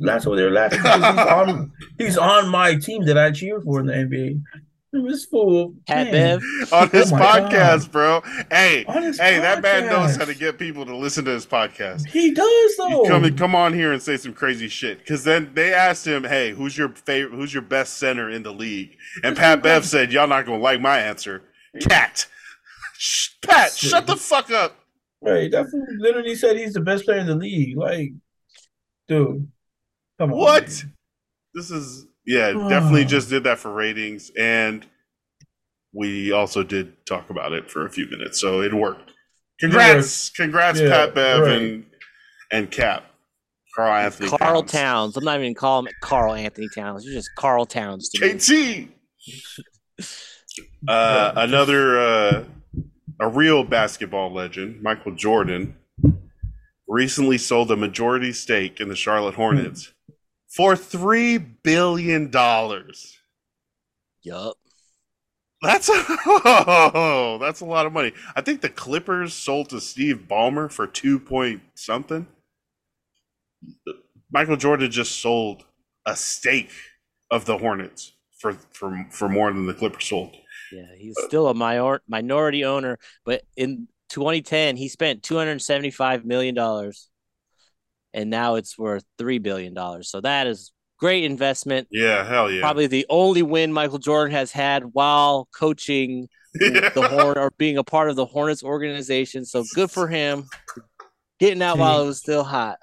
That's what they're laughing because he's on he's on my team that I cheer for in the NBA. This fool, Pat man, Bev. on his Oh my podcast, bro. Hey, on his hey, that man knows how to get people to listen to his podcast. He does though. You come come on here and say some crazy shit. Because then they asked him, "Hey, who's your favorite? Who's your best center in the league?" And Pat Bev said, "Y'all not gonna like my answer. Cat, Shh, Pat, shut the fuck up." Right, that fool literally said he's the best player in the league. Like, dude, come on. What? man. This is yeah, definitely just did that for ratings, and we also did talk about it for a few minutes, so it worked. Congrats, congrats, Yeah, Pat Bev right. and and Cap, Karl Anthony, Karl Towns. Towns. I'm not even calling him Karl Anthony Towns. You're just Karl Towns to me. KT. Uh, another uh, a real basketball legend, Michael Jordan, recently sold a majority stake in the Charlotte Hornets for three billion dollars. Yup. That's oh, that's a lot of money. I think the Clippers sold to Steve Ballmer for two point something. Michael Jordan just sold a stake of the Hornets for for for more than the Clippers sold. Yeah, he's still a minor- minority owner, but in 2010 he spent 275 million dollars, and now it's worth three billion dollars. So that is great investment. Yeah, hell yeah. Probably the only win Michael Jordan has had while coaching the Horn or being a part of the Hornets organization. So good for him. Getting out while it was still hot.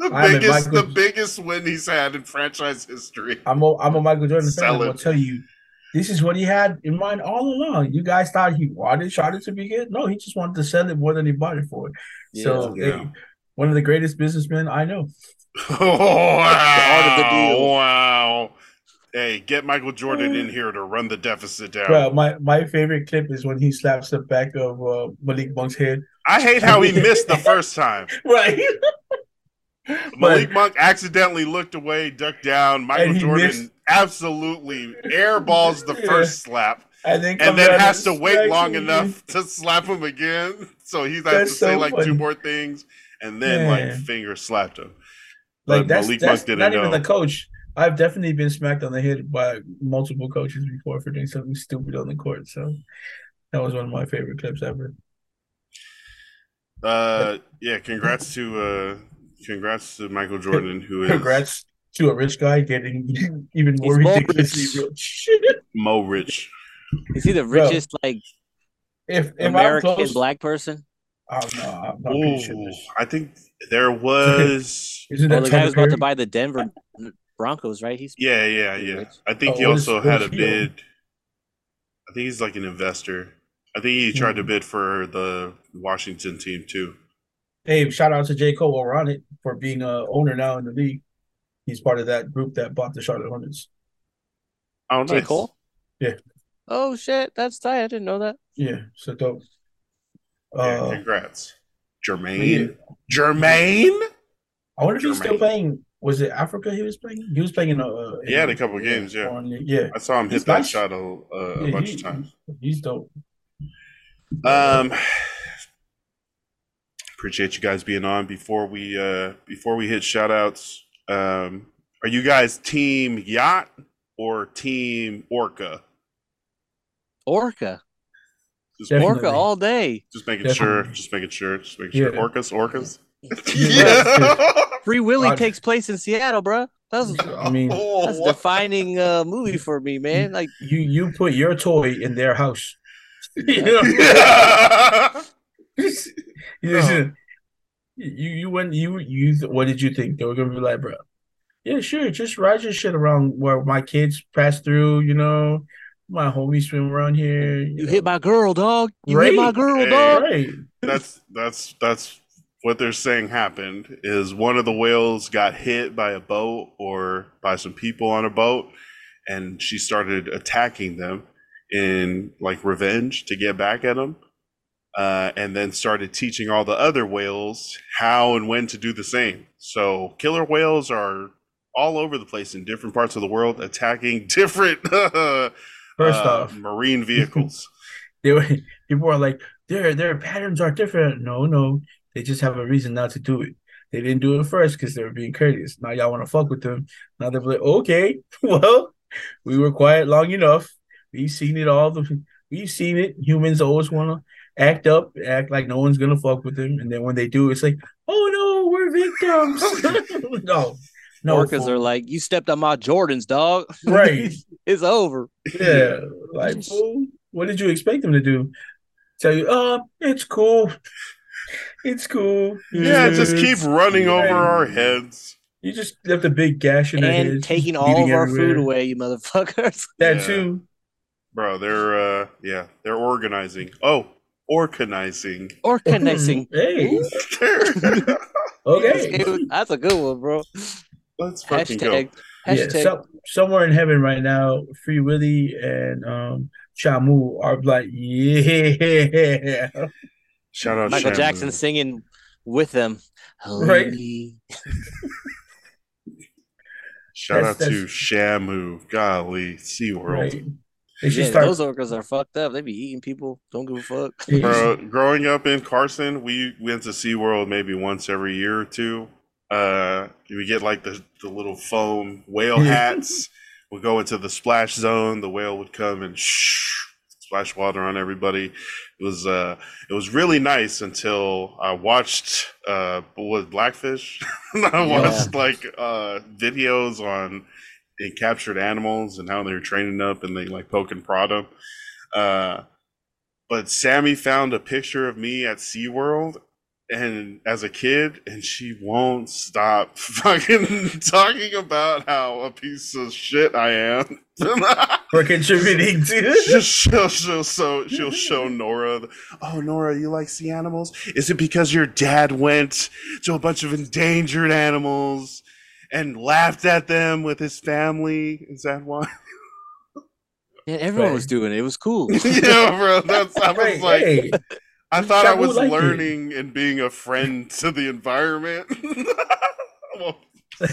the I'm a biggest the biggest win he's had in franchise history. I'm a, I'm a Michael Jordan fan. I'll tell you, this is what he had in mind all along. You guys thought he wanted Charlotte to be good. No, he just wanted to sell it more than he bought it for. So, Yeah. Hey, one of the greatest businessmen I know. Oh, art of the. Wow. Hey, get Michael Jordan in here to run the deficit down. Bro, my, my favorite clip is when he slaps the back of uh, Malik Monk's head. I hate how he missed the first time. Right. Malik Monk accidentally looked away, ducked down. Michael Jordan missed- absolutely airballs the Yeah. first slap, and then, and then out has to wait long him enough to slap him again. So he has That's to say so like funny. two more things, and then like finger slapped him. Like But that's, Malik that's Monk didn't not even the coach. I've definitely been smacked on the head by multiple coaches before for doing something stupid on the court. So that was one of my favorite clips ever. Uh, yeah, congrats to uh, congrats to Michael Jordan, who is Congrats to a rich guy getting even more He's more ridiculously rich. rich. Mo Rich. Is he the Bro, richest like if if I'm American close, black person? Oh, no, I'm not pretty sure. Ooh, I think there was. Isn't Well, that the guy Tyler who's about to buy the Denver Broncos, right? He's Yeah, yeah, yeah. rich. I think Oh, he also what had a is he on? bid. I think he's like an investor. I think he tried to Hmm. bid for the Washington team too. Hey, shout out to J. Cole while we're on it for being a owner now in the league. He's part of that group that bought the Charlotte Hornets. Oh, J. Cole. Yeah. Oh shit, that's tight. I didn't know that. Yeah, so dope. Yeah, Uh, congrats, yeah. Jermaine. Jermaine. I wonder if he's still playing. Was it Africa he was playing? He was playing in a. Uh, He had a in- couple games, yeah. foreign yeah. I saw him hit that nice. shot a, a, a Yeah, bunch he- of times. He's dope. Um, appreciate you guys being on. Before we uh before we hit shout outs, um, are you guys team yacht or team orca? Orca. Just, Definitely. Orca all day. just making sure. Just making sure. Just making sure. Yeah. Orcas, orcas. Yeah. Free Willy God. takes place in Seattle, bro. That's I mean, that's a Oh, defining uh movie for me, man. Like you you put your toy in their house. you know? yeah. you, you you went you you what did you think they were gonna be like, bro? Yeah, sure. Just ride your shit around where my kids pass through. You know, my homies swim around here. you hit my girl, dog. You Right. hit my girl, Hey. dog. right. that's that's that's what they're saying happened is one of the whales got hit by a boat or by some people on a boat and she started attacking them in like revenge to get back at them uh, and then started teaching all the other whales how and when to do the same so killer whales are all over the place in different parts of the world attacking different uh, First off, marine vehicles they were, people are like, their their patterns are different. No, no, they just have a reason not to do it. They didn't do it first because they were being courteous. Now y'all want to fuck with them. Now they're like, okay, well, we were quiet long enough. We've seen it all. The we've seen it. Humans always want to act up, act like no one's gonna fuck with them, and then when they do, it's like, oh no, we're victims. no, no, Orcas fool. are like, you stepped on my Jordans, dog. Right. it's over. Yeah, like fool, what did you expect them to do? Tell you, oh, it's cool, it's cool. yeah just keep It's- running over our heads You just left a big gash in their And heads, taking all of our everywhere. food away, you motherfuckers. That Yeah. too. Bro, they're uh yeah, they're organizing. Oh, organizing. Organizing. Hey, okay. That's a good one, bro. Fucking go. Hashtag. Yeah, so, somewhere in heaven right now, Free Willy and um Shamu are like, yeah. Shout out Michael Shamu. Jackson singing with them. Right. Shout That's- out to Shamu. Golly, SeaWorld. Right. They Yeah, start. those orcas are fucked up. They be eating people. Don't give a fuck. Bro, growing up in Carson, we went to SeaWorld maybe once every year or two. Uh, we get like the, the little foam whale hats. we'll go into the splash zone. The whale would come and shh, splash water on everybody. It was uh, it was really nice until I watched uh, was Blackfish. I watched like uh, videos on captured animals and how they're training up and they like poke and prod them. Uh, but Sammy found a picture of me at SeaWorld and as a kid and she won't stop fucking talking about how a piece of shit I am. for contributing to. she'll, she'll, she'll, so, she'll show Nora, the- oh, Nora, you like sea animals? Is it because your dad went to a bunch of endangered animals and laughed at them with his family? Is that why? Yeah, everyone Right. was doing it. It was cool. yeah, bro. That's, I was Right, like, hey, I thought I was liked it. learning and being a friend to the environment. Well,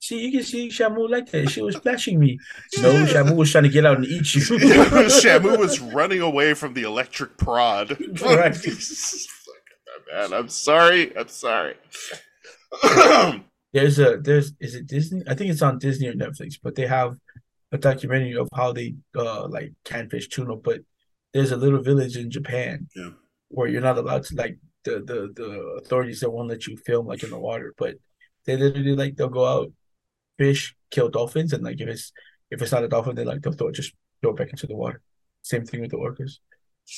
See, you can see Shamu like that. She was splashing me. No, Shamu was trying to get out and eat you. Shamu was running away from the electric prod. Right. Man, I'm sorry. I'm sorry. there's a there's is it Disney? I think it's on Disney or Netflix, but they have a documentary of how they uh like catfish tuna. But there's a little village in Japan Yeah. Where you're not allowed to like the the the authorities that won't let you film like in the water, but they literally like they'll go out, fish, kill dolphins, and like if it's if it's not a dolphin, they like they'll throw it just throw it back into the water. Same thing with the orcas.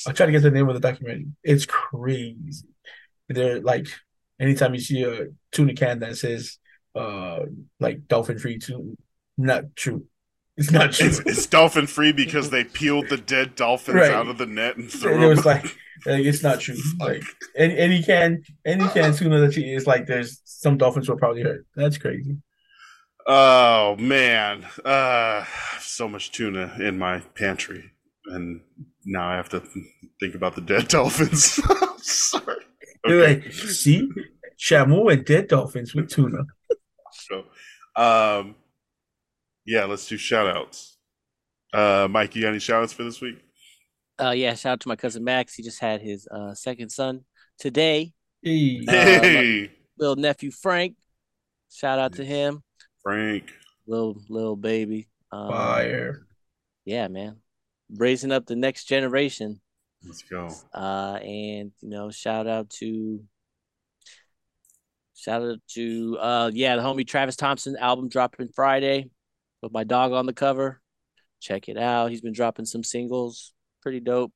I'll try to get the name of the documentary. It's crazy. They're like anytime you see a tuna can that says uh like dolphin free tuna, not true. It's not true. it's, it's dolphin free because they peeled the dead dolphins Right. out of the net and threw And it was like, like it's not true. Like any, any can any can tuna that you eat, it's like there's some dolphins will probably hurt. That's crazy. Oh man, uh, so much tuna in my pantry, and now I have to think about the dead dolphins. Sorry. Okay. like, see, Shamu and dead dolphins with tuna. So, um, yeah, let's do shout outs. Uh, Mike, you got any shout outs for this week? Uh, yeah, shout out to my cousin Max. He just had his uh second son today. Hey, Uh, Hey, Little nephew Frank. Shout out to him. Frank. Little little baby. Um, fire. Yeah, man. Raising up the next generation. Let's go. Uh, and you know, shout out to shout out to uh yeah, the homie Travis Thompson album dropping Friday with my dog on the cover. Check it out. He's been dropping some singles. Pretty dope.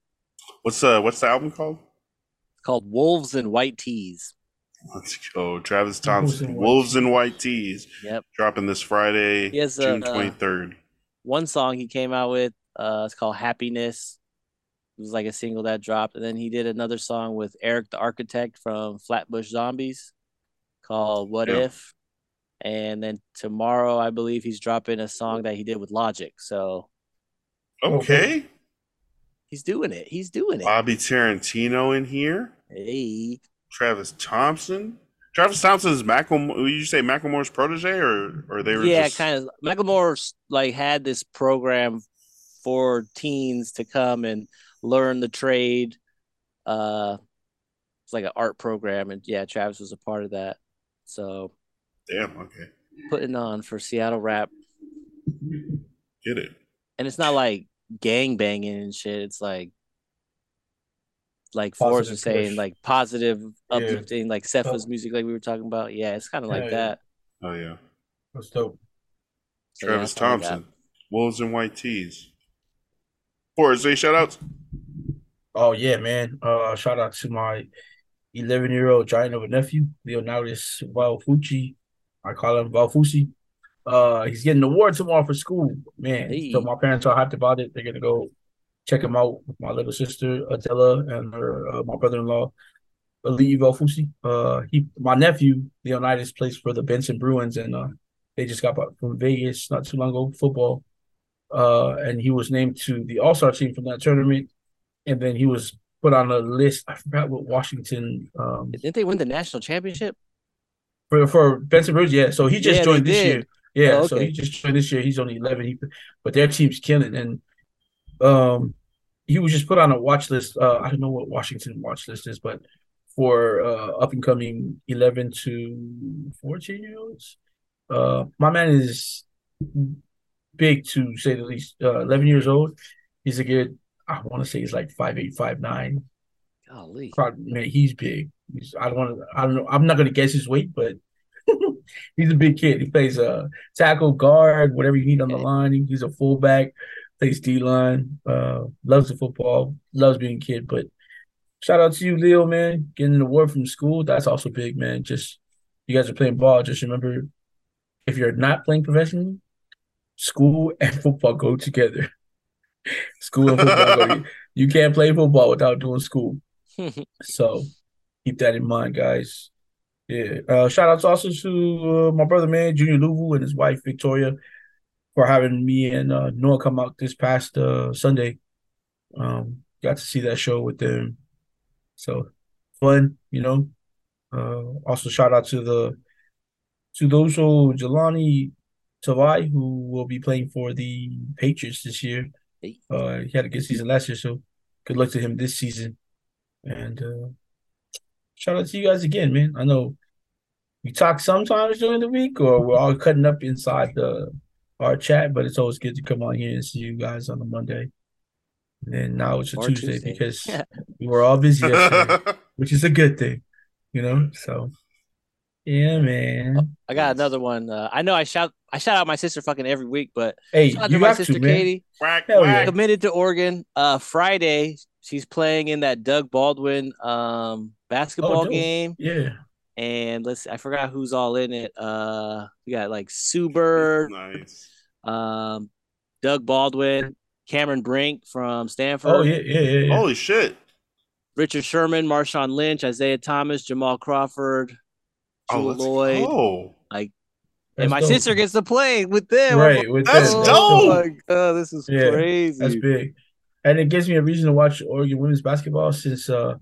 What's uh what's the album called? It's called Wolves and White Tees. Let's go. Travis Thompson, in White Wolves in White Tees, Yep. dropping this Friday, He has, June uh, twenty third. One song he came out with, uh, it's called Happiness. It was like a single that dropped. And then he did another song with Eric the Architect from Flatbush Zombies called What Yeah. If. And then tomorrow, I believe he's dropping a song that he did with Logic. So Okay, he's doing it. He's doing it. Bobby Tarantino in here. Hey. Travis Thompson. Travis Thompson is Macklemore. Would you say Macklemore's protege, or or they were Yeah, just kind of. Macklemore like had this program for teens to come and learn the trade. Uh, it's like an art program, and yeah, Travis was a part of that. So damn? Okay, putting on for Seattle rap, get it. and it's not like gang banging and shit. It's like like Positive Forrest was saying, push. like positive, Yeah. uplifting, like Cepha's music, like we were talking about. Yeah, it's kind of like Yeah, yeah. that. Oh yeah, That's dope. So, Travis that's all I got. Thompson, Wolves and White Tees. Forrest, any shout outs? Oh yeah, man. Uh shout out to my 11 year old giant of a nephew, Leonidas Valfucci. I call him Valfusi. Uh he's getting an award tomorrow for school. Man. Hey. So my parents are hyped about it. They're gonna go check him out with my little sister Adela and her uh, my brother in law Ali Valfusi. Uh he my nephew, Leonidas, plays for the Benson Bruins and uh they just got back from Vegas not too long ago, football. Uh and he was named to the all-star team from that tournament and then he was put on a list. I forgot what Washington um Didn't they win the national championship? For for Benson Bridge. Yeah, so he just Yeah, joined this did. year. Yeah, Oh, so he just joined this year. He's only eleven. He, but their team's killing, and um, he was just put on a watch list. Uh, I don't know what Washington watch list is, but for uh up and coming eleven to fourteen year olds. Uh, my man is big to say the least. Uh, eleven years old. He's a good. I want to say he's like five eight, five nine. Golly. Probably, man, he's big. He's, I don't want to. I don't know. I'm not gonna guess his weight, but he's a big kid. He plays uh tackle, guard, whatever you need on the line. He- He's a fullback. Plays D line. Uh, loves the football. Loves being a kid. But shout out to you, Leo, man. Getting an award from school. That's also big, man. Just you guys are playing ball. Just remember, if you're not playing professionally, school and football go together. school and football go together. You can't play football without doing school. So keep that in mind, guys. Yeah. Uh, shout outs also to uh, my brother, man, Junior Luvu and his wife, Victoria, for having me and uh, Noah come out this past uh, Sunday. Um, got to see that show with them. So fun, you know. Uh, also, shout out to the to those who Jahlani Tavai, who will be playing for the Patriots this year. Uh, he had a good season last year, so good luck to him this season. And uh, shout out to you guys again, man. I know we talk sometimes during the week, or we're all cutting up inside the our chat, but it's always good to come on here and see you guys on a Monday. And then now it's a Tuesday, Tuesday. because we were all busy yesterday, which is a good thing, you know. So, yeah, man. I got another one. Uh, I know I shout I shout out my sister fucking every week, but Hey, shout out you to my sister to. Katie. Whack, Hell whack. Committed to Oregon. Uh, Friday she's playing in that Doug Baldwin um basketball Oh, game. Yeah. And let's I forgot who's all in it. Uh, we got like Sue Bird, Nice. um, Doug Baldwin, Cameron Brink from Stanford. Oh yeah, yeah, yeah, yeah. Holy shit. Richard Sherman, Marshawn Lynch, Isaiah Thomas, Jamal Crawford, Oh, Jewell let's Loyd, go. and That's my dope. sister gets to play with them. Right with That's them. oh dope. my god, this is Yeah, crazy. That's big, and it gives me a reason to watch Oregon women's basketball since uh,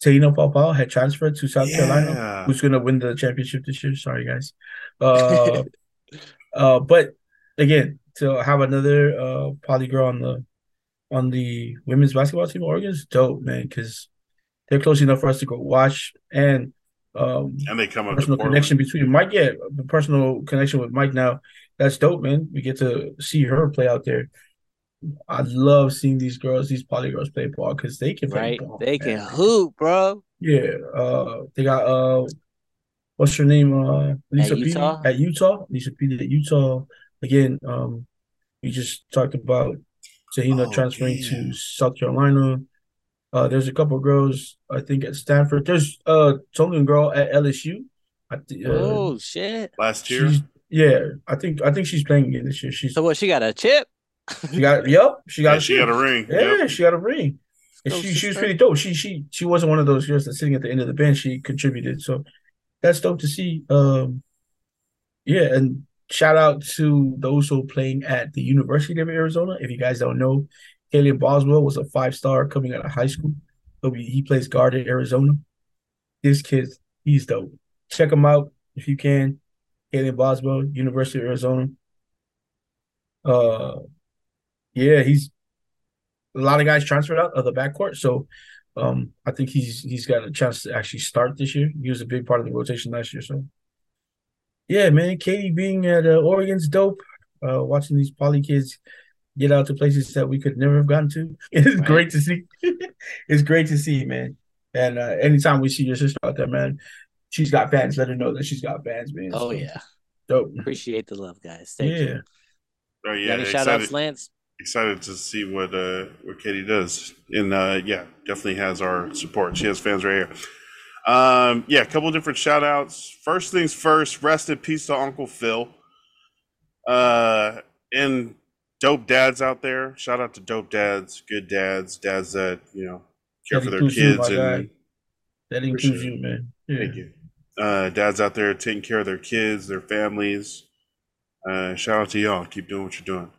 Te-Hina Paopao had transferred to South Carolina, who's going to win the championship this year. Sorry, guys. Uh, uh, but again, to have another uh poly girl on the on the women's basketball team, Oregon is dope, man, because they're close enough for us to go watch and um And they come up personal connection between Mike. Yeah, the personal connection with Mike now. That's dope, man. We get to see her play out there. I love seeing these girls, these poly girls play ball because they can play right? ball. They can hoop, bro. Yeah. Uh they got uh what's her name? Uh Lisa Petey Utah? at Utah. Lisa Petey at Utah. Again, um we just talked about Te-Hina Oh, transferring yeah. to South Carolina. Uh there's a couple girls, I think, at Stanford. There's uh Tongan girl at LSU. I thi- uh, oh shit! Last year. Yeah, I think I think she's playing again this year. She's So what? She got a chip. She got yep, she got Yeah, she got a ring. yeah, Yep. she got a ring. And she she was pretty dope. She she she wasn't one of those girls that's sitting at the end of the bench. She contributed, so that's dope to see. Um, yeah, and shout out to those who are playing at the University of Arizona. If you guys don't know, Kylan Boswell was a five star coming out of high school. He'll he plays guard at Arizona. This kid, he's dope. Check him out if you can. Kylan Boswell, University of Arizona. Uh, yeah, he's a lot of guys transferred out of the backcourt, so um, I think he's he's got a chance to actually start this year. He was a big part of the rotation last year, so yeah, man. Katie being at uh, Oregon's dope. Uh, watching these poly kids get out to places that we could never have gotten to. It's Right. great to see. it's great to see, man. And uh, anytime we see your sister out there, man, she's got fans. Let her know that she's got fans, man. Oh So, yeah, dope. appreciate the love, guys. Thank yeah. you. Oh, Got yeah. any shout Excited, outs, Lance? Excited to see what uh what Katie does. And uh yeah, definitely has our support. She has fans right here. Um yeah, a couple different shout outs. First things first, rest in peace to Uncle Phil. Uh and dope dads out there. Shout out to dope dads, good dads, dads that, you know, care That for their includes you, kids and. That includes you, man. Yeah. Thank you. Uh, dads out there taking care of their kids, their families. Uh, shout out to y'all. Keep doing what you're doing.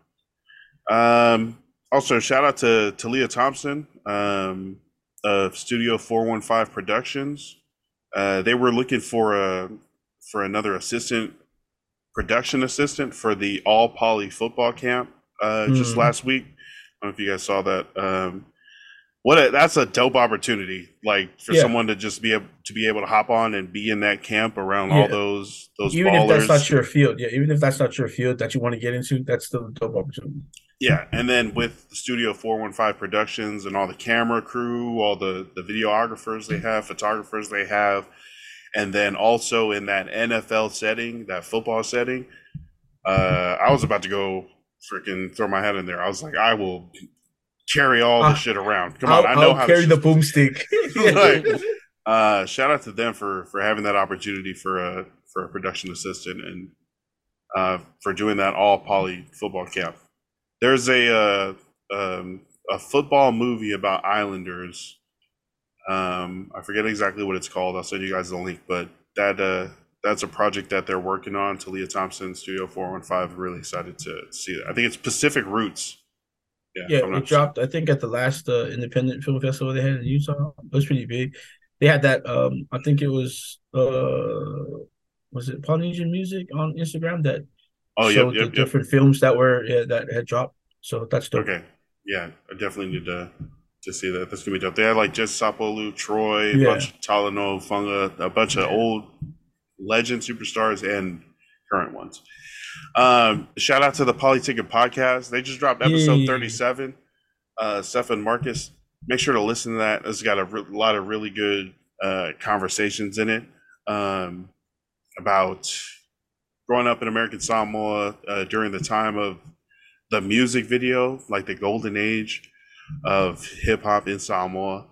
Um, also, shout out to Talia Thompson um, of Studio 415 Productions. Uh, they were looking for a for another assistant, production assistant for the All Poly football camp uh, just Mhm. last week. I don't know if you guys saw that. Um, what a, that's a dope opportunity, like for Yeah. someone to just be able to be able to hop on and be in that camp around all those those even ballers. if that's not your field, yeah, even if that's not your field that you want to get into, that's still a dope opportunity. Yeah, and then with the Studio 415 Productions and all the camera crew, all the the videographers they have, photographers they have, and then also in that NFL setting, that football setting, uh, I was about to go freaking throw my head in there. I was like, I will carry all Uh, this shit around. Come I'll, on, I know I'll how carry the boomstick. Right. uh, shout out to them for for having that opportunity for a for a production assistant and uh, for doing that all poly football camp. There's a uh, um, a football movie about Islanders. Um, I forget exactly what it's called. I'll send you guys the link, but that uh, that's a project that they're working on. Talia Thompson, Studio 415. Really excited to see that. I think it's Pacific Roots. if Yeah, it dropped. I think at the last uh, independent film festival they had in Utah. It was pretty big. They had that. Um, I think it was uh, was it Polynesian Music on Instagram that Oh, yep, yep, the yep. different films that were yeah, that had dropped. So that's dope. Okay. Yeah, I definitely need to to see that. That's gonna be dope. They had like just Sapolu, Troy, a bunch of Talano, Funga, a bunch of Yeah. old legend superstars and current ones. Um, shout out to the Polyticket podcast. They just dropped episode Yay. 37. Uh Stefan Marcus. Make sure to listen to that. It's got a re- lot of really good uh conversations in it. Um about growing up in American Samoa uh, during the time of the music video, like the golden age of hip hop in Samoa.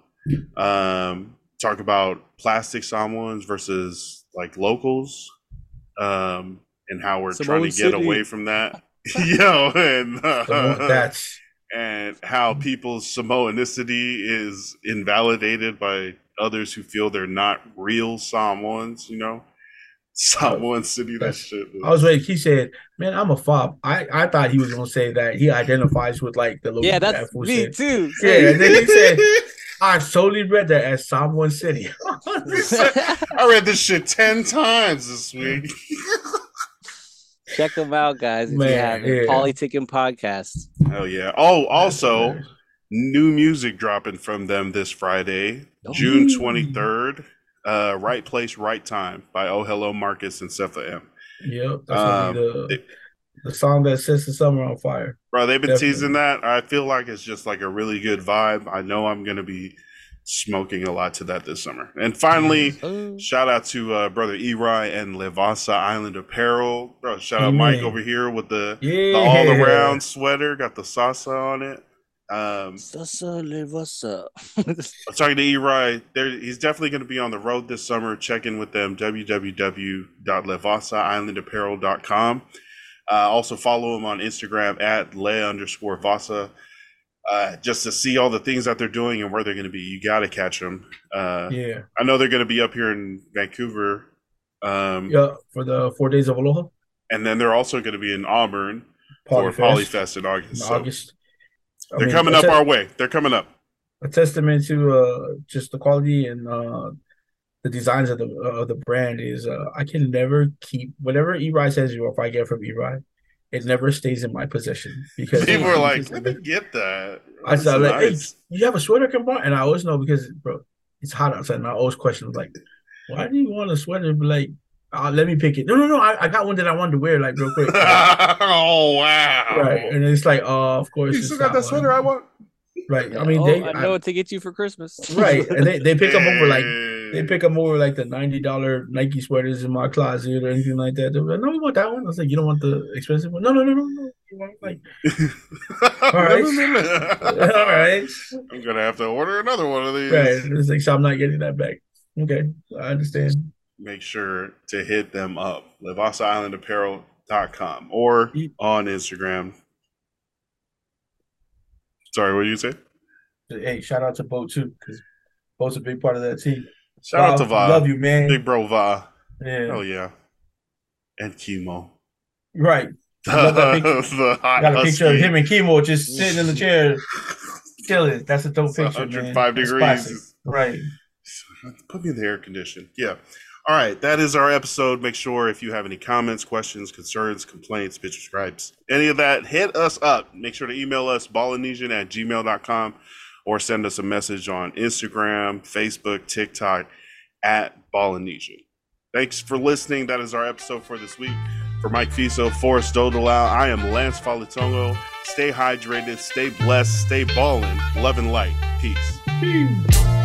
Um, talk about plastic Samoans versus like locals, um, and how we're Samoan trying to get City. away from that. Yo, and So that's and how people's Samoanicity is invalidated by others who feel they're not real Samoans. You know, Samoan City. That that's- shit. I was waiting. He said, "Man, I'm a fob." I, I thought he was gonna say that he identifies with like the little Yeah, that's fool me said. too. Yeah, and then he said, "I solely read that as Samoan City." I read this shit ten times this week. Check them out, guys. If Man, you haven't, yeah. Polyticking podcast. Hell yeah! Oh, also new music dropping from them this Friday, June twenty third. Uh, right place, right time by Oh Hello Marcus and Cepha M. Yep, that's Um, the it- the song that sets the summer on fire. Bro, they've been Definitely. teasing that. I feel like it's just like a really good vibe. I know I'm gonna be smoking a lot to that this summer. And finally, shout out to uh, brother Eri and Levasa Island Apparel. Bro, shout out Mike over here with the, Yeah, the all around sweater, got the salsa on it. Um, Sasa Levasa. I'm talking to Eri. There, he's definitely going to be on the road this summer. Check in with them. www.levasaislandapparel.com. Uh, also follow him on Instagram at le underscore vasa. Uh, just to see all the things that they're doing and where they're going to be. You got to catch them. Uh, Yeah, I know they're going to be up here in Vancouver. Um, yeah, for the four days of Aloha, And then they're also going to be in Auburn for Polyfest Polyfest in August. in So August. I they're mean, coming up te- our way. They're coming up. a testament to uh just the quality and uh the designs of the of the brand is uh I can never keep whatever Eri says or if I get from Eri, it never stays in my possession because People are like, let me get that. I said like, hey, you have a sweater on? And I always know because bro, it's hot outside and I always question like, why do you want a sweater? But like, uh, let me pick it. No, no, no, I, I got one that I wanted to wear like real quick. oh wow! right. And it's like, oh, of course. You still got that sweater one. I want. Right. I mean, oh, they I know what to get you for Christmas. right, and they, they pick them over like they pick them over like the ninety dollar Nike sweaters in my closet or anything like that. They were like, no, we want that one. I was like, you don't want the expensive one? No, no, no, no, no. Like, all right. right. all right, I'm gonna have to order another one of these. right. It's like, so I'm not getting that back. Okay, I understand. Make sure to hit them up. LevasaIslandApparel.com or on Instagram. Sorry, what did you say? Hey, shout out to Bo too, because Bo's a big part of that team. Shout out to Va. Love you, man. Big bro Va. yeah, Hell yeah. And Chemo. right. The, love that picture. the Got a picture of him and Chemo just sitting in the chair, chilling. That's a dope It's picture, man. 105 That's degrees. Right. Put me in the air condition. Yeah. All right. That is our episode. Make sure if you have any comments, questions, concerns, complaints, bitch stripes, any of that, hit us up. Make sure to email us ballinesian at gmail.com or send us a message on Instagram, Facebook, TikTok at Ballinesian. Thanks for listening. That is our episode for this week. For Mike Fiso, Forrest Dodolau, I am Lance Falitongo. Stay hydrated, stay blessed, stay ballin', love and light. Peace. Peace.